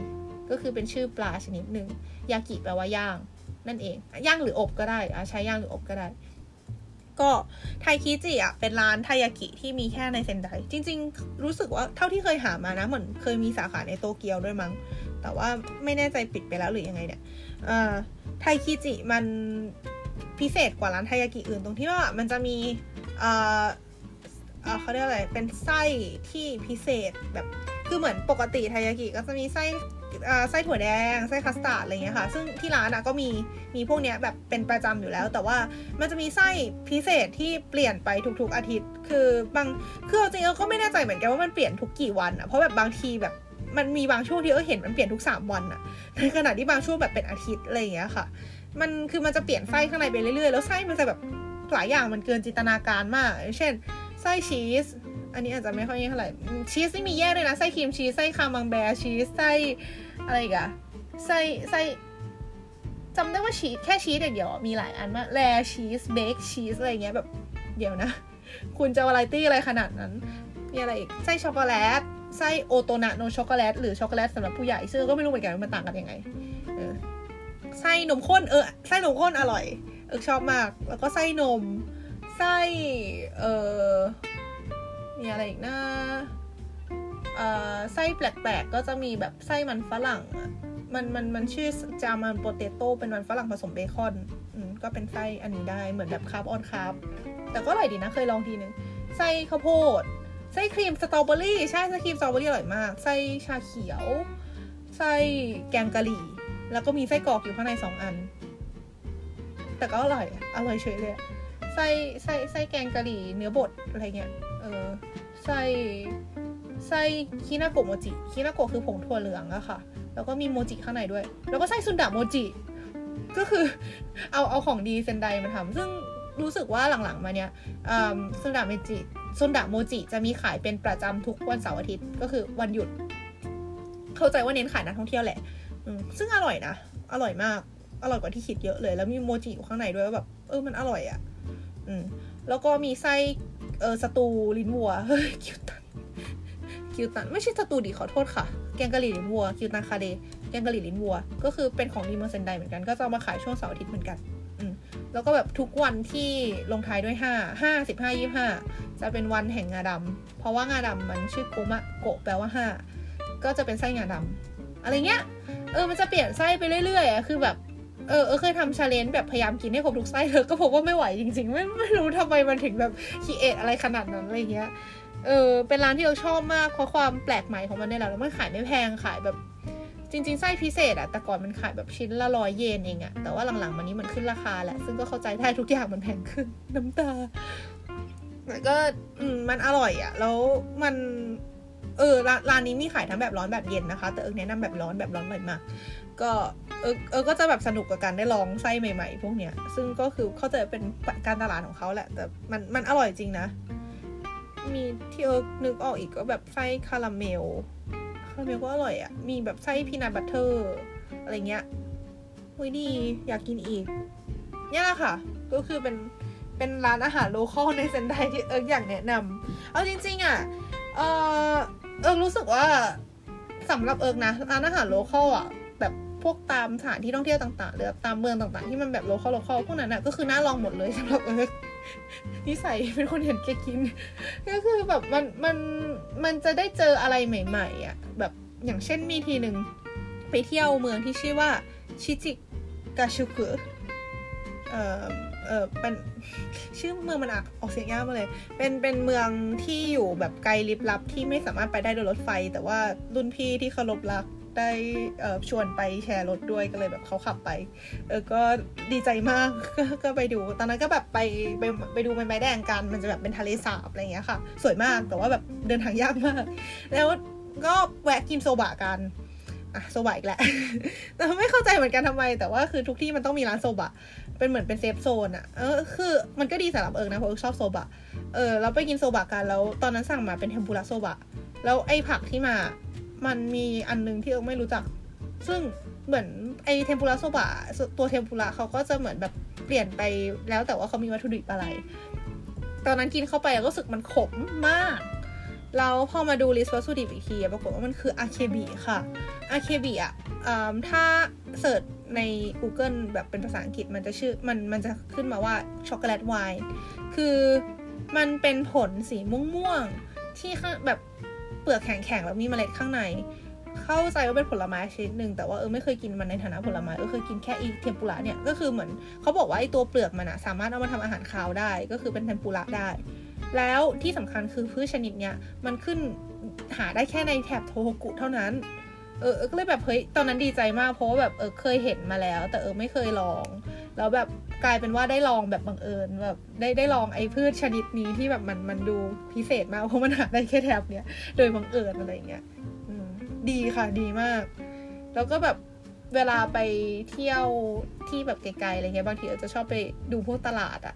ก็คือเป็นชื่อปลาชนิดหนึ่งยากิแปลว่าย่าง นั่นเองย่างหรืออบก็ได้อะใช้ย่างหรืออบก็ได้ ก็ไทคิจิอะเป็นร้านไทยากิที่มีแค่ในเซนไดจริง ๆ รู้สึกว่าเท่าที่เคยหามานะเหมือนเคยมีสาขาในโตเกียวด้วยมั้ง แต่ว่าไม่แน่ใจปิดไปแล้วหรือยังไงเนี่ยไทคิจิมันพิเศษกว่าร้านไทยากิอื่นตรงที่ว่ามันจะมีเขาเรียกอะไร เป็นไส้ที่พิเศษแบบ คือเหมือนปกติไทยากิก็จะมีไส้ ไส้ถั่วแดง ไส้คัสตาร์ดอะไรเงี้ยค่ะ ซึ่งที่ร้านอะก็มีมีพวกเนี้ยแบบเป็นประจำอยู่แล้ว แต่ว่ามันจะมีไส้พิเศษที่เปลี่ยนไปทุกๆอาทิตย์ คือบางคือจริงๆก็ไม่แน่ใจเหมือนกันว่ามันเปลี่ยนทุกกี่วันอะเพราะแบบบางทีแบบมันมีบางช่วงที่เออเห็นมันเปลี่ยนทุก 3 วันอะในขณะที่บางช่วงแบบเป็นอาทิตย์อะไรอย่างเงี้ยค่ะ มันคือมันจะเปลี่ยนไส้ข้างในไปเรื่อยๆ แล้วไส้มันจะแบบหลายอย่างมันเกินจินตนาการมาก เช่น ไส้ชีส อันนี้อาจจะไม่ค่อยเท่าไหร่ ชีสที่มีแยกเลยนะ ไส้ครีมชีส ไส้ camembert cheese ไส้ อะไรกะไส้ไส้จำได้ว่าชีสแค่ชีสอย่างเดียวมีหลายอันมาก rare cheese baked cheese อะไรเงี้ยแบบเดี๋ยวนะ คุณจะวาไรตี้อะไรขนาดนั้น มีอะไรอีกไส้ช็อกโกแลตไส้ 大人の ช็อกโกแลตหรือช็อกโกแลตสำหรับผู้ใหญ่ซึ่งก็ไม่รู้เหมือนกันว่ามันต่างกันยังไงไส้นมข้นเออไส้นมข้นอร่อย เออชอบมาก แล้วก็ไส้นมไส้เออมีอะไรอีกนะ ไส้แปลกๆ ก็จะมีแบบไส้มันฝรั่งมันมันมันชื่อ German potato เป็นมันฝรั่งผสมเบคอนอก็เป็นไส้อันนี้ได้เหมือนแบบ carb on carb แต่ก็อร่อยดีนะเคยลองทีนึงไส้ข้าวโพดไส้ครีมสตรอเบอรี่ใช่ไส้ครีมสตรอเบอรี่อร่อยมากไส้ชาเขียวไส้แกงกะหรี่ แล้วก็มีไส้กรอกอยู่ข้างในสองอัน แต่ก็อร่อยอร่อยเฉยเลยไส้ไส้ไส้แกงกะหรี่เนื้อบดอะไรเงี้ยเออไส้ ไส้คินาโกะโมจิคินาโกะคือผงถั่วเหลืองอะค่ะ แล้วก็มีโมจิข้างในด้วย แล้วก็ไส้ซุนดะโมจิ ก็คือเอาเอาของดีเซนไดมาทำซึ่งรู้สึกว่าหลังๆมาเนี้ยซุนดะโมจิซุนดะโมจิจะมีขายเป็นประจำทุกวันเสาร์อาทิตย์ ก็คือวันหยุด เข้าใจว่าเน้นขายนักท่องเที่ยวแหละซึ่งอร่อยนะ อร่อยมาก อร่อยกว่าที่คิดเยอะเลย แล้วมีโมจิอยู่ข้างในด้วยแบบ เออ มันอร่อยอะ่ะ อืม แล้วก็มีไส้ เออสตูลิ้นวัว เฮ้ยคิวตัน คิวตันไม่ใช่สตูดิขอโทษค่ะ แกงกะหรี่ลิ้นวัวคิวตันคาเดแกงกะหรี่ลิ้นวัว ก็คือเป็นของดีมอร์เซนไดเหมือนกันก็จะมาขายช่วงเสาร์อาทิตย์เหมือนกันอืแล้วก็แบบทุกวันที่ลงท้ายด้วยห้าห้าสิบห้ายี่ห้าจะเป็นวันแห่งงาดำเพราะว่างาดำมันชื่อ ごま 五 แปลว่าห้าก็จะเป็นไส้งาดำอะไรเงี้ย เออมันจะเปลี่ยนไส้ไปเรื่อยๆอะคือแบบเออเออเคยทำ challenge แบบพยายามกินให้ครบทุกไส้เธอก็พบว่าไม่ไหวจริงๆ ไม่ไม่รู้ทำไมมันถึงแบบ create อะไรขนาดนั้นอะไรเงี้ย เออเป็นร้านที่เราชอบมากเพราะความแปลกใหม่ของมันเนี่ยแหละแล้วมันขายไม่แพงขายแบบจริง ๆ ไส้พิเศษอะแต่ก่อนมันขายแบบชิ้นละร้อยเยนเองอะแต่ว่าหลังๆมันนี้มันขึ้นราคาแหละซึ่งก็เข้าใจได้ทุกอย่างมันแพงขึ้นน้ำตาแต่ก็อืมมันอร่อยอะแล้วมัน เออร้านนี้มีขายทั้งแบบร้อนแบบเย็นนะคะ แต่เออแนะนำแบบร้อนแบบร้อนเลยมากก็เออเออก็จะแบบสนุกกับการได้ลองไส้ใหม่ ๆ พวกเนี้ย ซึ่งก็คือเข้าใจเป็นการตลาดของเขาแหละ แต่มันมันอร่อยจริงนะ มีที่เออนึกออกอีกก็แบบไส้คาราเมล คาราเมลก็อร่อยอะ่ะ มีแบบไส้ peanut butter อะไรเงี้ยเฮ้ยดี อยากกินอีก เนี่ยแหละค่ะ ก็คือเป็น เป็นร้านอาหาร local ในเซนไดที่เอิร์กอยากแนะนำเอาจริง ๆอะ เออเอิร์กรู้สึกว่าสำหรับเอิร์กนะ ร้านอาหาร local อะ แบบพวกตามสถานที่ท่องเที่ยวต่างๆหรือตามเมืองต่างๆ ที่มันแบบ local local พวกนั้นอะก็คือน่าลองหมดเลยสำหรับเอิร์ก นิสัยเป็นคนเห็นแกกิน ก็คือแบบมันมันมันจะได้เจออะไรใหม่ๆอะแบบอย่างเช่นมีทีหนึ่งไปเที่ยวเมืองที่ชื่อว่าชิจิกาชุกุเอ่อเออเป็นชื่อเมืองมันออกเสียงยากมาเลย เป็นเป็นเมืองที่อยู่แบบไกลลิบลับที่ไม่สามารถไปได้โดยรถไฟ แต่ว่ารุ่นพี่ที่เคารพรัก ได้ชวนไปแชร์รถด้วยก็เลยแบบเขาขับไป เออก็ดีใจมากก็ไปดูตอนนั้นก็แบบไปไปไปดูใบไม้แดงกันมันจะแบบเป็นทะเลสาบอะไรเงี้ยค่ะ สวยมากแต่ว่าแบบเดินทางยากมาก แล้วก็แวะกินโซบะกันอะโซบะอีกแหละ แต่ไม่เข้าใจเหมือนกันทำไม แต่ว่าคือทุกที่มันต้องมีร้านโซบะ เป็นเหมือนเป็น safe zone อะเออ คือมันก็ดีสำหรับเอิร์กนะเพราะเอิร์กชอบโซบะ เออ เราไปกินโซบะกันแล้วตอนนั้นสั่งมาเป็นเทมปุระโซบะ แล้วไอ้ผักที่มา มันมีอันนึงที่เอิร์กไม่รู้จัก ซึ่งเหมือนไอเทมปุระโซบะตัวเทมปุระเขาก็จะเหมือนแบบเปลี่ยนไปแล้วแต่ว่าเขามีวัตถุดิบอะไร ตอนนั้นกินเข้าไปก็รู้สึกมันขมมากแล้วพอมาดู list วัตถุดิบอีกทีปรากฏว่ามันคืออาเคบิค่ะอาเคบิอะถ้า search ใน Google แบบเป็นภาษาอังกฤษมันจะชื่อมันมันจะขึ้นมาว่า chocolate vine คือมันเป็นผลสีม่วงๆที่แบบ เปลือกแข็งๆแล้วมีเมล็ดข้างใน เข้าใจว่าเป็นผลไม้ชนิดหนึ่งแต่ว่าเออไม่เคยกินมันในฐานะผลไม้เออเคยกินแค่อีเทมปุระเนี่ยก็คือเหมือนเขาบอกว่าไอตัวเปลือกมันอะสามารถเอามาทำอาหารคาวได้ ก็คือเป็นเทมปุระได้ แล้วที่สำคัญคือพืชชนิดเนี้ยมันขึ้นหาได้แค่ในแถบโทโฮกุเท่านั้นเออก็เลยแบบเฮ้ยตอนนั้นดีใจมากเพราะว่าแบบเออเคยเห็นมาแล้ว แต่เออไม่เคยลอง แล้วแบบ กลายเป็นว่าได้ลองแบบบังเอิญแบบได้ได้ลองไอ้พืชชนิดนี้ที่แบบมันมันดูพิเศษมากเพราะมันหาได้แค่แถบเนี้ยโดยบังเอิญอะไรเงี้ยดีค่ะดีมาก แล้วก็แบบเวลาไปเที่ยวที่แบบไกลๆอะไรเงี้ยบางทีเออจะชอบไปดูพวกตลาดอะ่ะ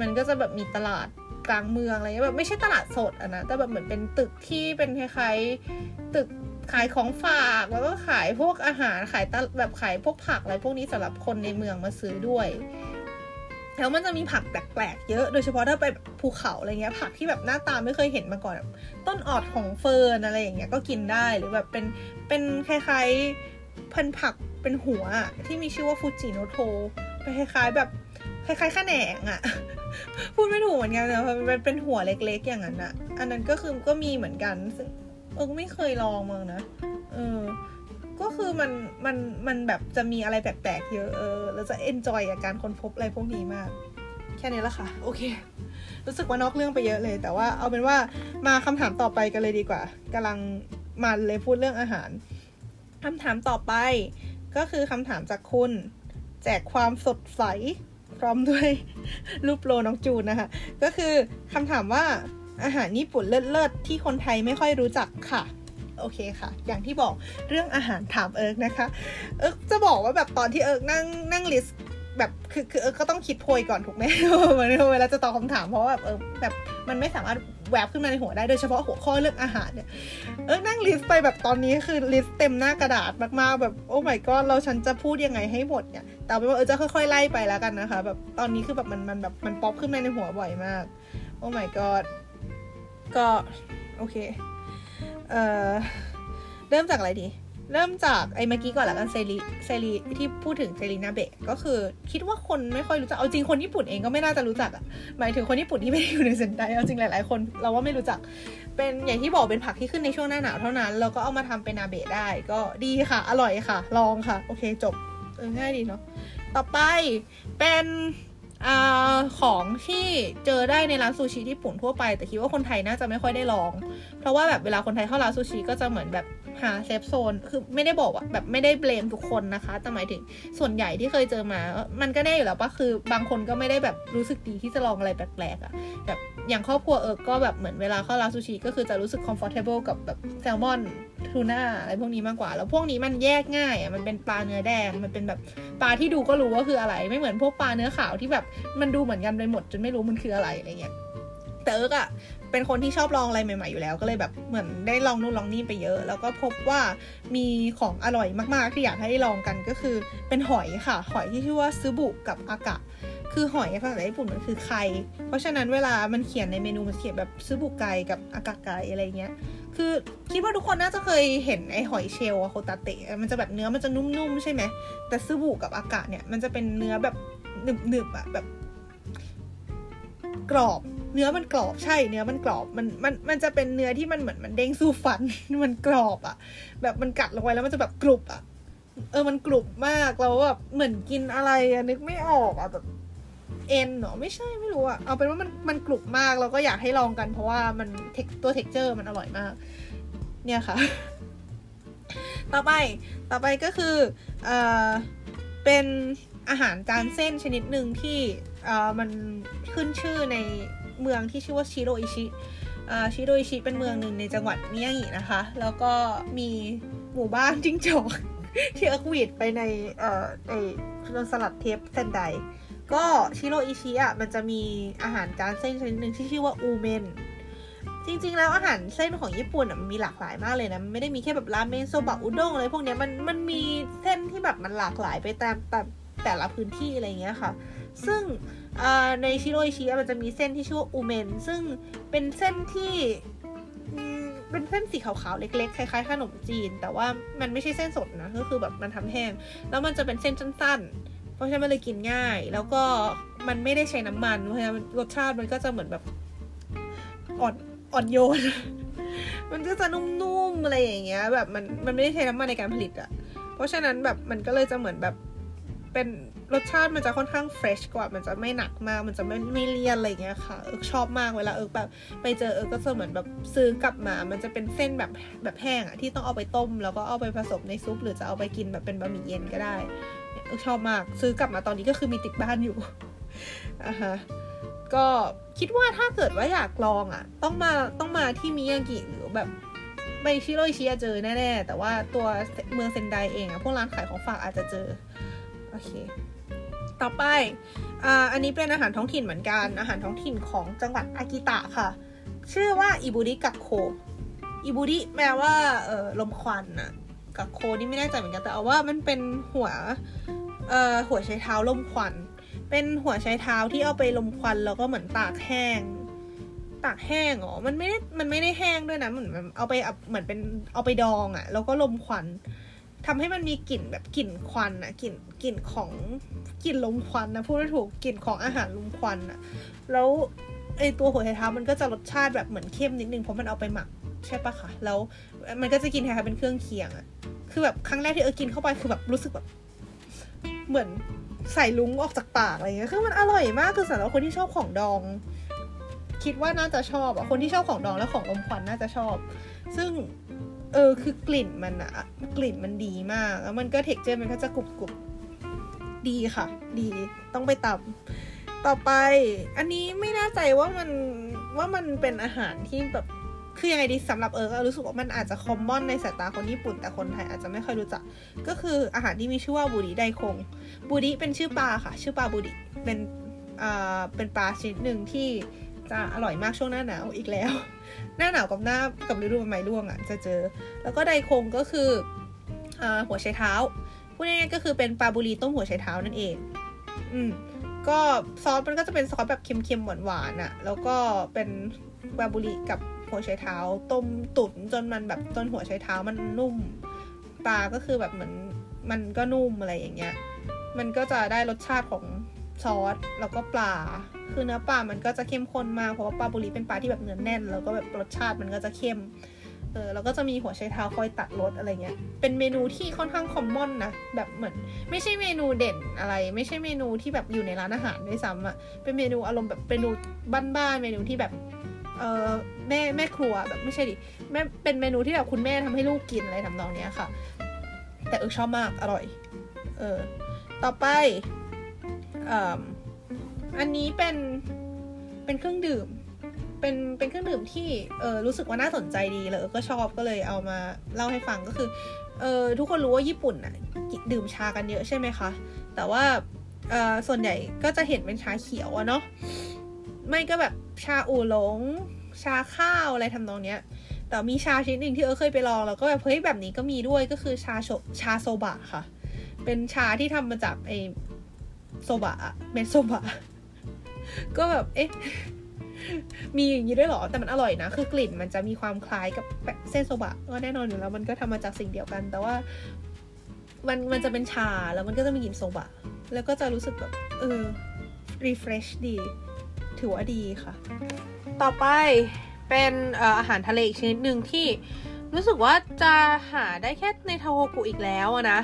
มันก็จะแบบมีตลาดกลางเมืองอะไรเงี้ยแบบไม่ใช่ตลาดสดอะนะแต่แบบเหมือนเป็นตึกที่เป็นคล้ายๆตึก ขายของฝากแล้วก็ขายพวกอาหารขายตแบบขายพวกผักอะไรพวกนี้สำหรับคนในเมืองมาซื้อด้วยแล้วมันจะมีผักแปลกๆเยอะ โดยเฉพาะถ้าไปภูเขาอะไรเงี้ย ผักที่แบบหน้าตาไม่เคยเห็นมาก่อน ต้นออดของเฟิร์นอะไรอย่างเงี้ยก็กินได้ หรือแบบเป็นเป็นคล้ายๆพันผักเป็นหัวที่มีชื่อว่าฟูจิโนโทเป็นคล้ายๆแบบคล้ายๆขแขนงอะพูดไม่ถูกเหมือนกันนะมันเป็นหัวเล็กๆอย่างนั้นอะอันนั้นก็คือก็มีเหมือนกันซึ่ง เออไม่เคยลองมั้งนะเออก็คือมันมันมันแบบจะมีอะไรแปลกๆเยอะเออเราจะ enjoy กับการค้นพบอะไรพวกนี้มาก แค่นี้ละค่ะ โอเค รู้สึกว่านอกเรื่องไปเยอะเลย แต่ว่าเอาเป็นว่ามาคำถามต่อไปกันเลยดีกว่ากำลังมันเลยพูดเรื่องอาหารคำถามต่อไป ก็คือคำถามจากคุณ แจกความสดใสพร้อมด้วยรูปโลน้องจูนนะคะ ก็คือคำถามว่า อาหารญี่ปุ่นเลิศๆที่คนไทยไม่ค่อยรู้จักค่ะโอเคค่ะ อย่างที่บอกเรื่องอาหารถามเอิร์กนะคะ เอิร์กจะบอกว่าแบบตอนที่เอิร์กนั่งนั่ง list แบบคือคือเอิร์กก็ต้องคิดโพยก่อนถูกไหมเวลาจะตอบคำถามเพราะว่าแบบเออแบบมันไม่สามารถแวบขึ้นมาในหัวได้โดยเฉพาะหัวข้อเรื่องอาหารเนี่ย เออนั่ง list ไปแบบตอนนี้คือ list เต็มหน้ากระดาษมากๆแบบโอ้ my god เราฉันจะพูดยังไงให้หมดเนี่ย แต่เป็นว่าเออจะค่อยๆไล่ไปแล้วกันนะคะ แบบตอนนี้คือแบบมันมันแบบมันป๊อปขึ้นมาในหัวบ่อยมาก oh my god ก็โอเค เอ่อ เริ่มจากอะไรดี เริ่มจากไอ้เมื่อกี้ก่อนละกันเซรีเซรีที่พูดถึงเซรีนาเบะก็คือคิดว่าคนไม่ค่อยรู้จัก เอาจริงคนญี่ปุ่นเองก็ไม่น่าจะรู้จักอะหมายถึงคนญี่ปุ่นที่ไม่ได้อยู่ในเซนไดเอาจริงหลาย ๆ คนเราว่าไม่รู้จัก เป็นอย่างที่บอกเป็นผักที่ขึ้นในช่วงหน้าหนาวเท่านั้น แล้วก็เอามาทำเป็นนาเบะได้ ก็ดีค่ะ อร่อยค่ะ ลองค่ะ โอเคจบ เออง่ายดีเนาะ ต่อไปเป็น อของที่เจอได้ในร้านซูชิญี่ปุ่นทั่วไป แต่คิดว่าคนไทยน่าจะไม่ค่อยได้ลอง เพราะว่าแบบเวลาคนไทยเข้าร้านซูชิก็จะเหมือนแบบ หา safe zone คือไม่ได้บอกว่าแบบไม่ได้ blame ทุกคนนะคะ แต่หมายถึงส่วนใหญ่ที่เคยเจอมา มันก็แน่อยู่แล้วปะคือบางคนก็ไม่ได้แบบรู้สึกดีที่จะลองอะไรแปลกๆอะ่ะแบบอย่างครอบครัวเออก็แบบเหมือนเวลาเข้าร้านซูชิก็คือจะรู้สึก comfortable กับแบบแซลมอนทูน่าอะไรพวกนี้มากกว่า แล้วพวกนี้มันแยกง่ายอะมันเป็นปลาเนื้อแดงมันเป็นแบบปลาที่ดูก็รู้ว่าคืออะไร ไม่เหมือนพวกปลาเนื้อขาวที่แบบมันดูเหมือนกันไปหมดจนไม่รู้มันคืออะไรอะไรเงี้ยแต่เอิกอะ เป็นคนที่ชอบลองอะไรใหม่ ๆ อยู่แล้ว ก็เลยแบบเหมือนได้ลองนู่นลองนี่ไปเยอะ แล้วก็พบว่ามีของอร่อยมากๆที่อยากให้ลองกันก็คือเป็นหอยค่ะ หอยที่ชื่อว่าซูบุกับอากะ คือหอยภาษาญี่ปุ่นมันคือไข่เพราะฉะนั้นเวลามันเขียนในเมนูมันเขียนแบบซูบุไก่กับอากะไก่อะไรเงี้ยคือคิดว่าทุกคนน่าจะเคยเห็นไอหอยเชลล์โคตาเตะมันจะแบบเนื้อมันจะนุ่มๆใช่ไหมแต่ซูบุกับอากะเนี่ยมันจะเป็นเนื้อแบบหนึบๆอะแบบ กรอบ เนื้อมันกรอบใช่เนื้อมันกรอบมันมันมันจะเป็นเนื้อที่มันเหมือนมันเด้งสู้ฟัน มันกรอบอะแบบมันกัดลงไปแล้วมันจะแบบกรุบอะเออมันกรุบมากแล้วแบบเหมือนกินอะไรอะนึกไม่ออกอะแบบเอ็นเนาะไม่ใช่ไม่รู้อะเอาเป็นว่ามันมันกรุบมากเราก็อยากให้ลองกันเพราะว่ามัน tex ตัว texture มันอร่อยมาก เนี่ยค่ะ ต่อไปต่อไปก็คือเออเป็นอาหารจานเส้นชนิดหนึ่งที่ เออมันขึ้นชื่อในเมืองที่ชื่อว่าชิโรอิชิชิโรอิชิเป็นเมืองหนึ่งในจังหวัดมิยางินะคะ แล้วก็มีหมู่บ้านจิ้งจอกที่อักวีดไปในเอ่อไอสลัดเทปเซนไดก็ชิโรอิชิอะมันจะมีอาหารจานเส้นชนิดหนึ่งที่ชื่อว่าอูเมนจริงๆ แล้วอาหารเส้นของญี่ปุ่นมันมีหลากหลายมากเลยนะ ไม่ได้มีแค่แบบราเมนโซบะอุด้งอะไรพวกนี้มันมันมีเส้นที่แบบมันหลากหลายไปตามแต่แต่ละพื้นที่อะไรเงี้ยค่ะ ซึ่ง ในชิโรอิชิมันจะมีเส้นที่ชื่อว่าอูเมน ซึ่งเป็นเส้นที่เป็นเส้นสีขาวๆ เล็กๆ คล้ายๆ ขนมจีน แต่ว่ามันไม่ใช่เส้นสดนะ ก็คือแบบมันทำแห้ง แล้วมันจะเป็นเส้นสั้นๆ เพราะฉะนั้นมันเลยกินง่าย แล้วก็มันไม่ได้ใช้น้ำมัน เพราะฉะนั้นรสชาติมันก็จะเหมือนแบบอ่อนอ่อนโยน มันก็จะนุ่มๆ อะไรอย่างเงี้ย แบบมันมันไม่ได้ใช้น้ำมันในการผลิตอะเพราะฉะนั้นแบบมันก็เลยจะเหมือนแบบเป็น รสชาติมันจะค่อนข้างเฟรชกว่า มันจะไม่หนักมาก มันจะไม่ไม่เลี่ยนอะไรเงี้ยค่ะ เอิกชอบมากเวลาเอิกแบบไปเจอเอิกก็จะเหมือนแบบซื้อกลับมา มันจะเป็นเส้นแบบแบบแห้งอะที่ต้องเอาไปต้ม แล้วก็เอาไปผสมในซุป หรือจะเอาไปกินแบบเป็นบะหมี่เย็นก็ได้ เอิกชอบมาก ซื้อกลับมาตอนนี้ก็คือมีติดบ้านอยู่อะฮะก็คิดว่าถ้าเกิดว่าอยากลองอะต้องมาต้องมาที่มิยากิหรือแบบไปชิโรอิชิเจอแน่ๆแต่ว่าตัวเมืองเซนไดเองอะพวกร้านขายของฝากอาจจะเจอ โอเค ต่อไปออันนี้เป็นอาหารท้องถิ่นเหมือนกัน อาหารท้องถิ่นของจังหวัดอากิตะค่ะ ชื่อว่าอิบุริกักโค อิบุริแปลว่าเออลมควันอะกักโคนี่ไม่แน่ใจเหมือนกันแต่เอาว่ามันเป็นหัวเอ่อหัวใช้เท้าลมควัน เป็นหัวใช้เท้าที่เอาไปลมควันแล้วก็เหมือนตากแห้งตากแห้งอ๋อมันไม่ได้มันไม่ได้แห้งด้วยนะเหมือนเอาไปเหมือนเป็นเอาไปดองอะ่ะ แล้วก็ลมควัน ทำให้มันมีกลิ่นแบบกลิ่นควันอะกลิ่นกลิ่นของกลิ่นลมควันนะพูดไม่ถูกกลิ่นของอาหารลมควันอะแล้วไอตัวหัวไชเท้ามันก็จะรสชาติแบบเหมือนเข้มนิดนึงเพราะมันเอาไปหมักใช่ปะคะแล้วมันก็จะกินแทนเป็นเครื่องเคียงอะคือแบบครั้งแรกที่เออกินเข้าไปคือแบบรู้สึกแบบ เหมือนใส่ลุงออกจากปากอะไรเงี้ยคือมันอร่อยมากคือสำหรับคนที่ชอบของดอง คิดว่าน่าจะชอบอะคนที่ชอบของดองและของลมควันน่าจะชอบ ซึ่ง เออคือกลิ่นมันอะกลิ่นมันดีมาก แล้วมันก็เท็กเจอร์มันก็จะกรุบกรุบดีค่ะ ดีต้องไปตำต่อไป อันนี้ไม่แน่ใจว่ามันว่ามันเป็นอาหารที่แบบคือยังไงดีสำหรับเอิร์กรู้สึกว่ามันอาจจะคอมมอนในสายตาคนญี่ปุ่นแต่คนไทยอาจจะไม่ค่อยรู้จัก ก็คืออาหารที่มีชื่อว่าบูริไดคงบูริเป็นชื่อปลาค่ะ ชื่อปลาบูริเป็นอ่าเป็นปลาชนิดหนึ่งที่จะอร่อยมากช่วงหน้าหนาวอีกแล้ว หน้าหนาวกับหน้ากับฤดูใบไม้ร่วงอะจะเจอ แล้วก็ไดคงก็คืออหัวไชเท้าพูดง่ายๆก็คือเป็นปลาบุรีต้มหัวไชเท้านั่นเอง อืมก็ซอสมันก็จะเป็นซอสแบบเค็มๆหวานๆอะ แล้วก็เป็นปลาบุรีกับหัวไชเท้า ต้มตุ๋นจนมันแบบจนหัวไชเท้ามันนุ่มปลาก็คือแบบเหมือนมันก็นุ่มอะไรอย่างเงี้ย มันก็จะได้รสชาติของซอสแล้วก็ปลา คือเนื้อปลามันก็จะเข้มข้นมากเพราะว่าปลาบุรีเป็นปลาที่แบบเนื้อแน่น แล้วก็แบบรสชาติมันก็จะเข้มเออแล้วก็จะมีหัวไชเท้าคอยตัดรสอะไรเงี้ยเป็นเมนูที่ค่อนข้างคอมมอนนะแบบเหมือน ไม่ใช่เมนูเด่นอะไร ไม่ใช่เมนูที่แบบอยู่ในร้านอาหารด้วยซ้ำอะเป็นเมนูอารมณ์แบบเมนูบ้านๆเมนูที่แบบเออแม่แม่ครัวแบบไม่ใช่ดิแม่เป็นเมนูที่แบบคุณแม่ทำให้ลูกกินอะไรทำนองเนี้ยค่ะ แต่เออชอบมากอร่อย เออต่อไปอ่อ อันนี้เป็นเป็นเครื่องดื่ม เป็นเป็นเครื่องดื่มที่เออรู้สึกว่าน่าสนใจดีเลยก็ชอบก็เลยเอามาเล่าให้ฟังก็คือเออทุกคนรู้ว่าญี่ปุ่นอะดื่มชากันเยอะใช่ไหมคะ แต่ว่าเออส่วนใหญ่ก็จะเห็นเป็นชาเขียวอะเนาะไม่ก็แบบชาอูหลง ชาข้าวอะไรทำนองเนี้ย แต่มีชาชนิดหนึ่งที่เออเคยไปลองแล้วก็แบบเฮ้ยแบบนี้ก็มีด้วยก็คือชาโชชาโซบะค่ะ เป็นชาที่ทำมาจากไอโซบะเม็ดโซบะ ก็แบบ เอ๊ะ มีอย่างนี้ด้วยหรอ แต่มันอร่อยนะ คือกลิ่นมันจะมีความคล้ายกับเส้นโซบะ ก็แน่นอนอยู่แล้ว มันก็ทำมาจากสิ่งเดียวกัน แต่ว่า มันมันจะเป็นชา แล้วมันก็จะมีกลิ่นโซบะ แล้วก็จะรู้สึกแบบ เออ refresh ดี ถือว่าดีค่ะ ต่อไปเป็นอาหารทะเลอีกชนิดหนึ่งที่รู้สึกว่าจะหาได้แค่ในทาโฮกุอีกแล้วนะ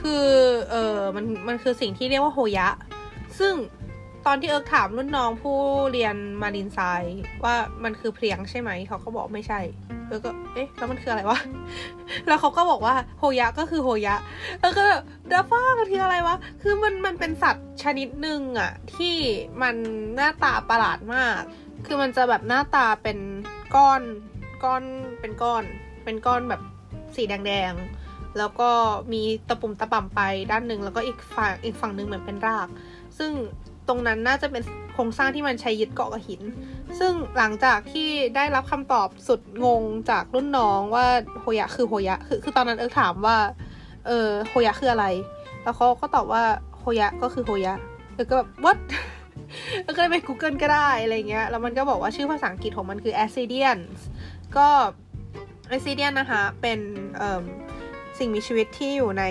คือ เออมัน มันคือสิ่งที่เรียกว่าโฮยะ ซึ่ง ตอนที่เอิร์กถามรุ่นน้องผู้เรียนมารินไซว่ามันคือเพลียงใช่ไหม เขาก็บอกไม่ใช่ เออก็ เอ๊ะ แล้วมันคืออะไรวะ แล้วเขาก็บอกว่าโฮยะก็คือโฮยะ เออก็แบบดาฟ้ามันคืออะไรวะ คือมันมันเป็นสัตว์ชนิดหนึ่งอะที่มันหน้าตาประหลาดมาก คือมันจะแบบหน้าตาเป็นก้อนก้อนเป็นก้อน เป็นก้อนแบบสีแดงๆ แล้วก็มีตะปุ่มตะป่ำไปด้านหนึ่งแล้วก็อีกฝั่งอีกฝั่งหนึ่งเหมือนเป็นราก ซึ่ง ตรงนั้นน่าจะเป็นโครงสร้างที่มันใช้ยึดเกาะกับหิน ซึ่งหลังจากที่ได้รับคำตอบสุดงงจากรุ่นน้องว่าโฮยะคือโฮยะ คือคือตอนนั้นเอิกถามว่า เออโฮยะคืออะไร แล้วเขาก็ตอบว่าโฮยะก็คือโฮยะเออก็แบบ what แล้วก็ไป Google ก็ได้อะไรเงี้ย แล้วมันก็บอกว่าชื่อภาษาอังกฤษของมันคือ a s i d i a n ก็ Ascidian นะคะ เป็นสิ่งมีชีวิตที่อยู่ใน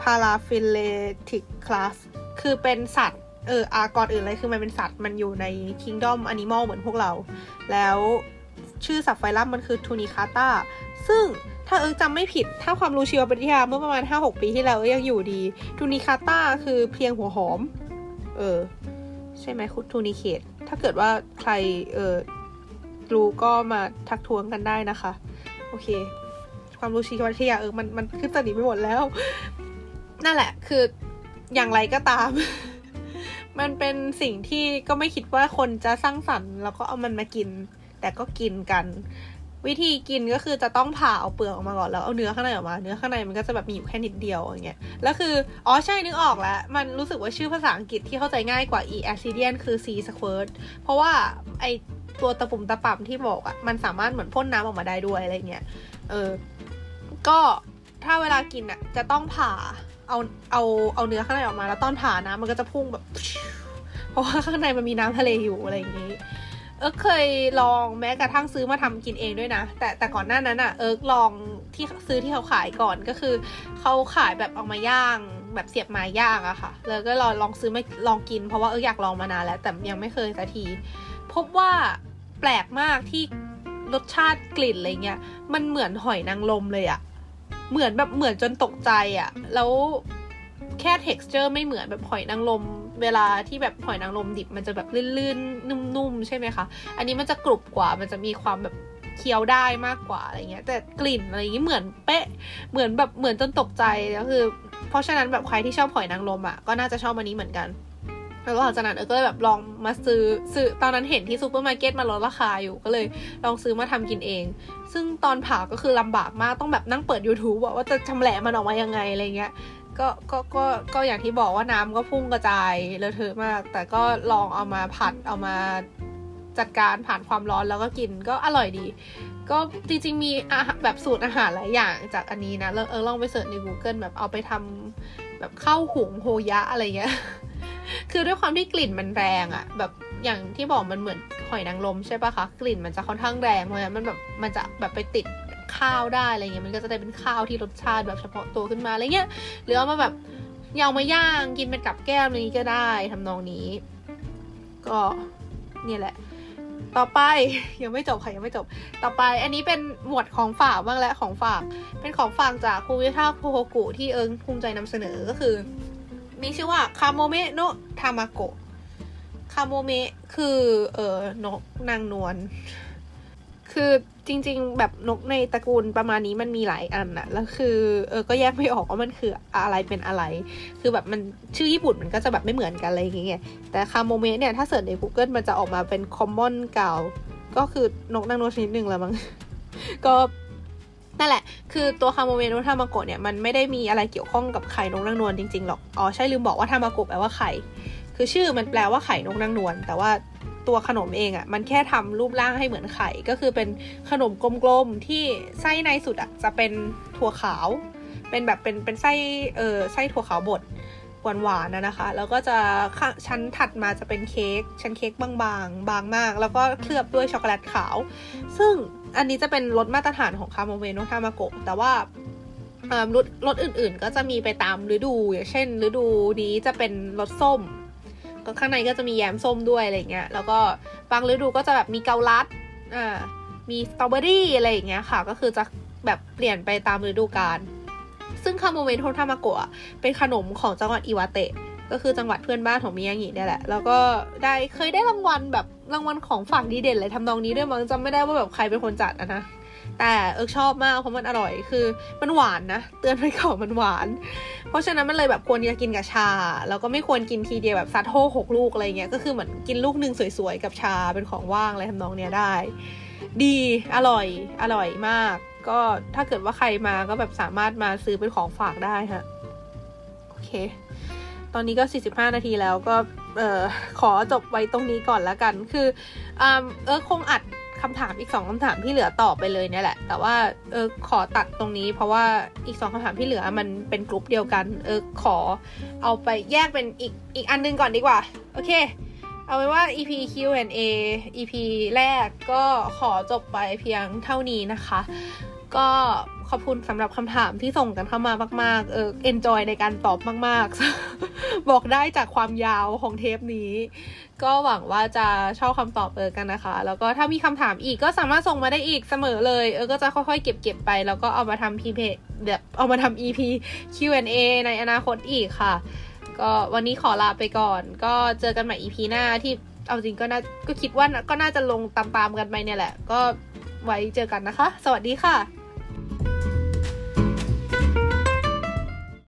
Paraphyletic class คือเป็นสัตว์ เอออาก่อนอื่นเลยคือมันเป็นสัตว์มันอยู่ในคิงดอมแอนิมอลเหมือนพวกเรา แล้วชื่อสัตว์ไฟลัมมันคือทูนิคาตาซึ่งถ้าเอิจำไม่ผิด ถ้าความรู้ชีววิทยาเมื่อประมาณ 5-6 ปีที่แล้วยังอยู่ดี ทูนิคาตาคือเพียงหัวหอม เออ ใช่ไหมคุณทูนิเคตถ้าเกิดว่าใคร เออรู้ก็มาทักท้วงกันได้นะคะ โอเค ความรู้ชีววิทยาเออมันมันขึ้นตอนนี้ไปหมดแล้ว นั่นแหละ คืออย่างไรก็ตาม มันเป็นสิ่งที่ก็ไม่คิดว่าคนจะสร้างสรรค์แล้วก็เอามันมากิน แต่ก็กินกัน วิธีกินก็คือจะต้องผ่าเอาเปลือกออกมาก่อนแล้วเอาเนื้อข้างในออกมา เนื้อข้างในมันก็จะแบบมีอยู่แค่นิดเดียวอย่างเงี้ยแล้วคืออ๋อใช่นึกออกแล้ว มันรู้สึกว่าชื่อภาษาอังกฤษที่เข้าใจง่ายกว่า e acidian คือ sea squirt เพราะว่าไอตัวตะปุ่มตะป่ำที่บอกอะ่ะมันสามารถเหมือนพ่นน้ำออกมาได้ด้วยอะไรเงี้ยเออก็ถ้าเวลากินอะ่ะจะต้องผ่า เอาเอาเอาเนื้อข้างในออกมาแล้วตอนผ่านะมันก็จะพุ่งแบบ เพราะว่าข้างในมันมีน้ำทะเลอยู่อะไรอย่างนี้ เอิร์กเคยลองแม้กระทั่งซื้อมาทำกินเองด้วยนะ แต่แต่ก่อนหน้านั้นอะ่ะเอิร์กลองที่ซื้อที่เขาขายก่อนก็คือเขาขายแบบเอามาย่างแบบเสียบไม้ย่างอะค่ะ แล้วก็ลองลองซื้อมาลองกินเพราะว่าเอิร์กอยากลองมานานแล้วแต่ยังไม่เคยสักที พบว่าแปลกมากที่รสชาติกลิ่นอะไรเงี้ยมันเหมือนหอยนางรมเลยอะ เหมือนแบบเหมือนจนตกใจอะแล้วแค่ texture ไม่เหมือนแบบหอยนางรมเวลาที่แบบหอยนางรมดิบมันจะแบบลื่นๆ นุ่มๆ ใช่ไหมคะ อันนี้มันจะกรุบกว่า มันจะมีความแบบเคี้ยวได้มากกว่าอะไรเงี้ย แต่กลิ่นอะไรอย่างนี้เหมือนเป๊ะ เหมือนแบบเหมือนจนตกใจก็คือ เพราะฉะนั้นแบบใครที่ชอบหอยนางรมอะก็น่าจะชอบอันนี้เหมือนกัน แล้วหลังจากนั้นเออก็เลยแบบลองมาซื้อซื้อตอนนั้นเห็นที่ซูเปอร์มาร์เก็ตมาลดราคาอยู่ก็เลยลองซื้อมาทำกินเอง ซึ่งตอนผ่าก็คือลำบากมากต้องแบบนั่งเปิด YouTube ว่าจะชำแหละมันออกมายังไงอะไรเงี้ยก็ก็ก็ก็อย่างที่บอกว่าน้ำก็พุ่งกระจายเลอะเทอะมาก แต่ก็ลองเอามาผัดเอามาจัดการผ่านความร้อนแล้วก็กินก็อร่อยดี ก็จริงๆมีอาหารแบบสูตรอาหารหลายอย่างจากอันนี้นะเออลองไปเสิร์ชใน Google แบบเอาไปทำ แบบข้าวหุงโฮยะอะไรเงี้ย คือด้วยความที่กลิ่นมันแรงอะแบบอย่างที่บอกมันเหมือนหอยนางรมใช่ปะคะ กลิ่นมันจะค่อนข้างแรงเพราะฉะนั้นมันแบบมันจะแบบไปติดข้าวได้อะไรเงี้ยมันก็จะได้เป็นข้าวที่รสชาติแบบเฉพาะตัวขึ้นมาอะไรเงี้ยหรือเอามาแบบยาวมาย่างกินเป็นกับแก้มอะไรนี้ก็ได้ทำนองนี้ ก็เนี่ยแหละ ต่อไปยังไม่จบค่ะยังไม่จบ ต่อไปอันนี้เป็นหมวดของฝากบ้างและของฝาก เป็นของฝากจากคูวิทาโพโฮกุที่เอิงภูมิใจนำเสนอก็คือ มีชื่อว่าคาโมเมะโนทามาโกะคาโมเมะคือเออนกนางนวล คือจริง ๆ แบบนกในตระกูลประมาณนี้มันมีหลายอันอะแล้วคือเออก็แยกไม่ออกว่ามันคืออะไรเป็นอะไร คือแบบมันชื่อญี่ปุ่นมันก็จะแบบไม่เหมือนกันอะไรอย่างเงี้ยแต่คาโมเมะเนี่ยถ้า search ใน Google มันจะออกมาเป็น common gull ก็คือนกนางนวลชนิดหนึ่งแล้วมั้งก็นั่นแหละ คือตัวคาโมเมะโนะทามาโกะเนี่ยมันไม่ได้มีอะไรเกี่ยวข้องกับไข่นกนางนวลจริงๆหรอก อ๋อใช่ลืมบอกว่าทามาโกะแปลว่าไข่ คือชื่อมันแปลว่าไข่นกนางนวล แต่ว่า ตัวขนมเองอะ่ะมันแค่ทำรูปร่างให้เหมือนไข่ ก็คือเป็นขนมกลมๆที่ไส้ในสุดอะ่ะจะเป็นถั่วขาว เป็นแบบเป็นเป็นไส้เออไส้ถั่วขาวบดหวานๆนะนะคะ แล้วก็จะชั้นถัดมาจะเป็นเค้กชั้นเค้กบางๆ บางมาก แล้วก็เคลือบด้วยช็อกโกแลตขาว ซึ่งอันนี้จะเป็นรสมาตรฐานของคาโมเวโนทามาโกะแต่ว่ารสรสอื่นๆ ก็จะมีไปตามฤดู อย่างเช่น ฤดูนี้จะเป็นรสส้ม ก็ข้างในก็จะมีแยมส้มด้วยอะไรเงี้ย แล้วก็บางฤดูก็จะแบบมีเกาลัดอ่ามีสตรอเบอรี่อะไรอย่างเงี้ยค่ะ ก็คือจะแบบเปลี่ยนไปตามฤดูกาล ซึ่งคาโมเมะโนะทามาโกะเป็นขนมของจังหวัดอิวาเตะ ก็คือจังหวัดเพื่อนบ้านของมิยางิเนี่ยแหละ แล้วก็ได้เคยได้รางวัลแบบรางวัลของฝากดีเด่นเลยทำนองนี้ด้วยมั้งจำไม่ได้ว่าแบบใครเป็นคนจัดอะนะ แต่เอิร์กชอบมากเพราะมันอร่อยคือมันหวานนะ เตือนไปก่อนมันหวาน เพราะฉะนั้นมันเลยแบบควรจะกินกับชา แล้วก็ไม่ควรกินทีเดียวแบบซัดโฮหกลูกอะไรเงี้ยก็คือเหมือนกินลูกหนึ่งสวยๆ กับชาเป็นของว่างอะไรทำนองเนี้ยได้ ดีอร่อยอร่อยมาก ก็ถ้าเกิดว่าใครมาก็แบบสามารถมาซื้อเป็นของฝากได้ฮะโอเค ตอนนี้ก็ 45 นาทีแล้วก็เออขอจบไว้ตรงนี้ก่อนแล้วกัน คืออ่าเออคงอัด คำถามอีกสองคำถามที่เหลือต่อไปเลยเนี่ยแหละ แต่ว่าเออขอตัดตรงนี้ เพราะว่าอีกสองคำถามที่เหลือมันเป็นกลุ่มเดียวกัน เออขอเอาไปแยกเป็นอีกอีกอันนึงก่อนดีกว่า โอเค เอาไว้ว่า EP Q&A EP แรกก็ขอจบไปเพียงเท่านี้นะคะ ก็ขอบคุณสำหรับคำถามที่ส่งกันเข้ามามาก ๆ เออ enjoy ในการตอบมาก ๆ บอกได้จากความยาวของเทปนี้ ก็หวังว่าจะชอบคำตอบเออกันนะคะ แล้วก็ถ้ามีคำถามอีกก็สามารถส่งมาได้อีกเสมอเลย เออก็จะค่อยๆเก็บๆไป แล้วก็เอามาทำ EP แบบเอามาทำ EP Q&A ในอนาคตอีกค่ะ ก็วันนี้ขอลาไปก่อน ก็เจอกันใหม่ EP หน้าที่เอาจริงก็น่าก็คิดว่าก็น่าจะลงตามๆกันไปเนี่ยแหละ ก็ไว้เจอกันนะคะ สวัสดีค่ะ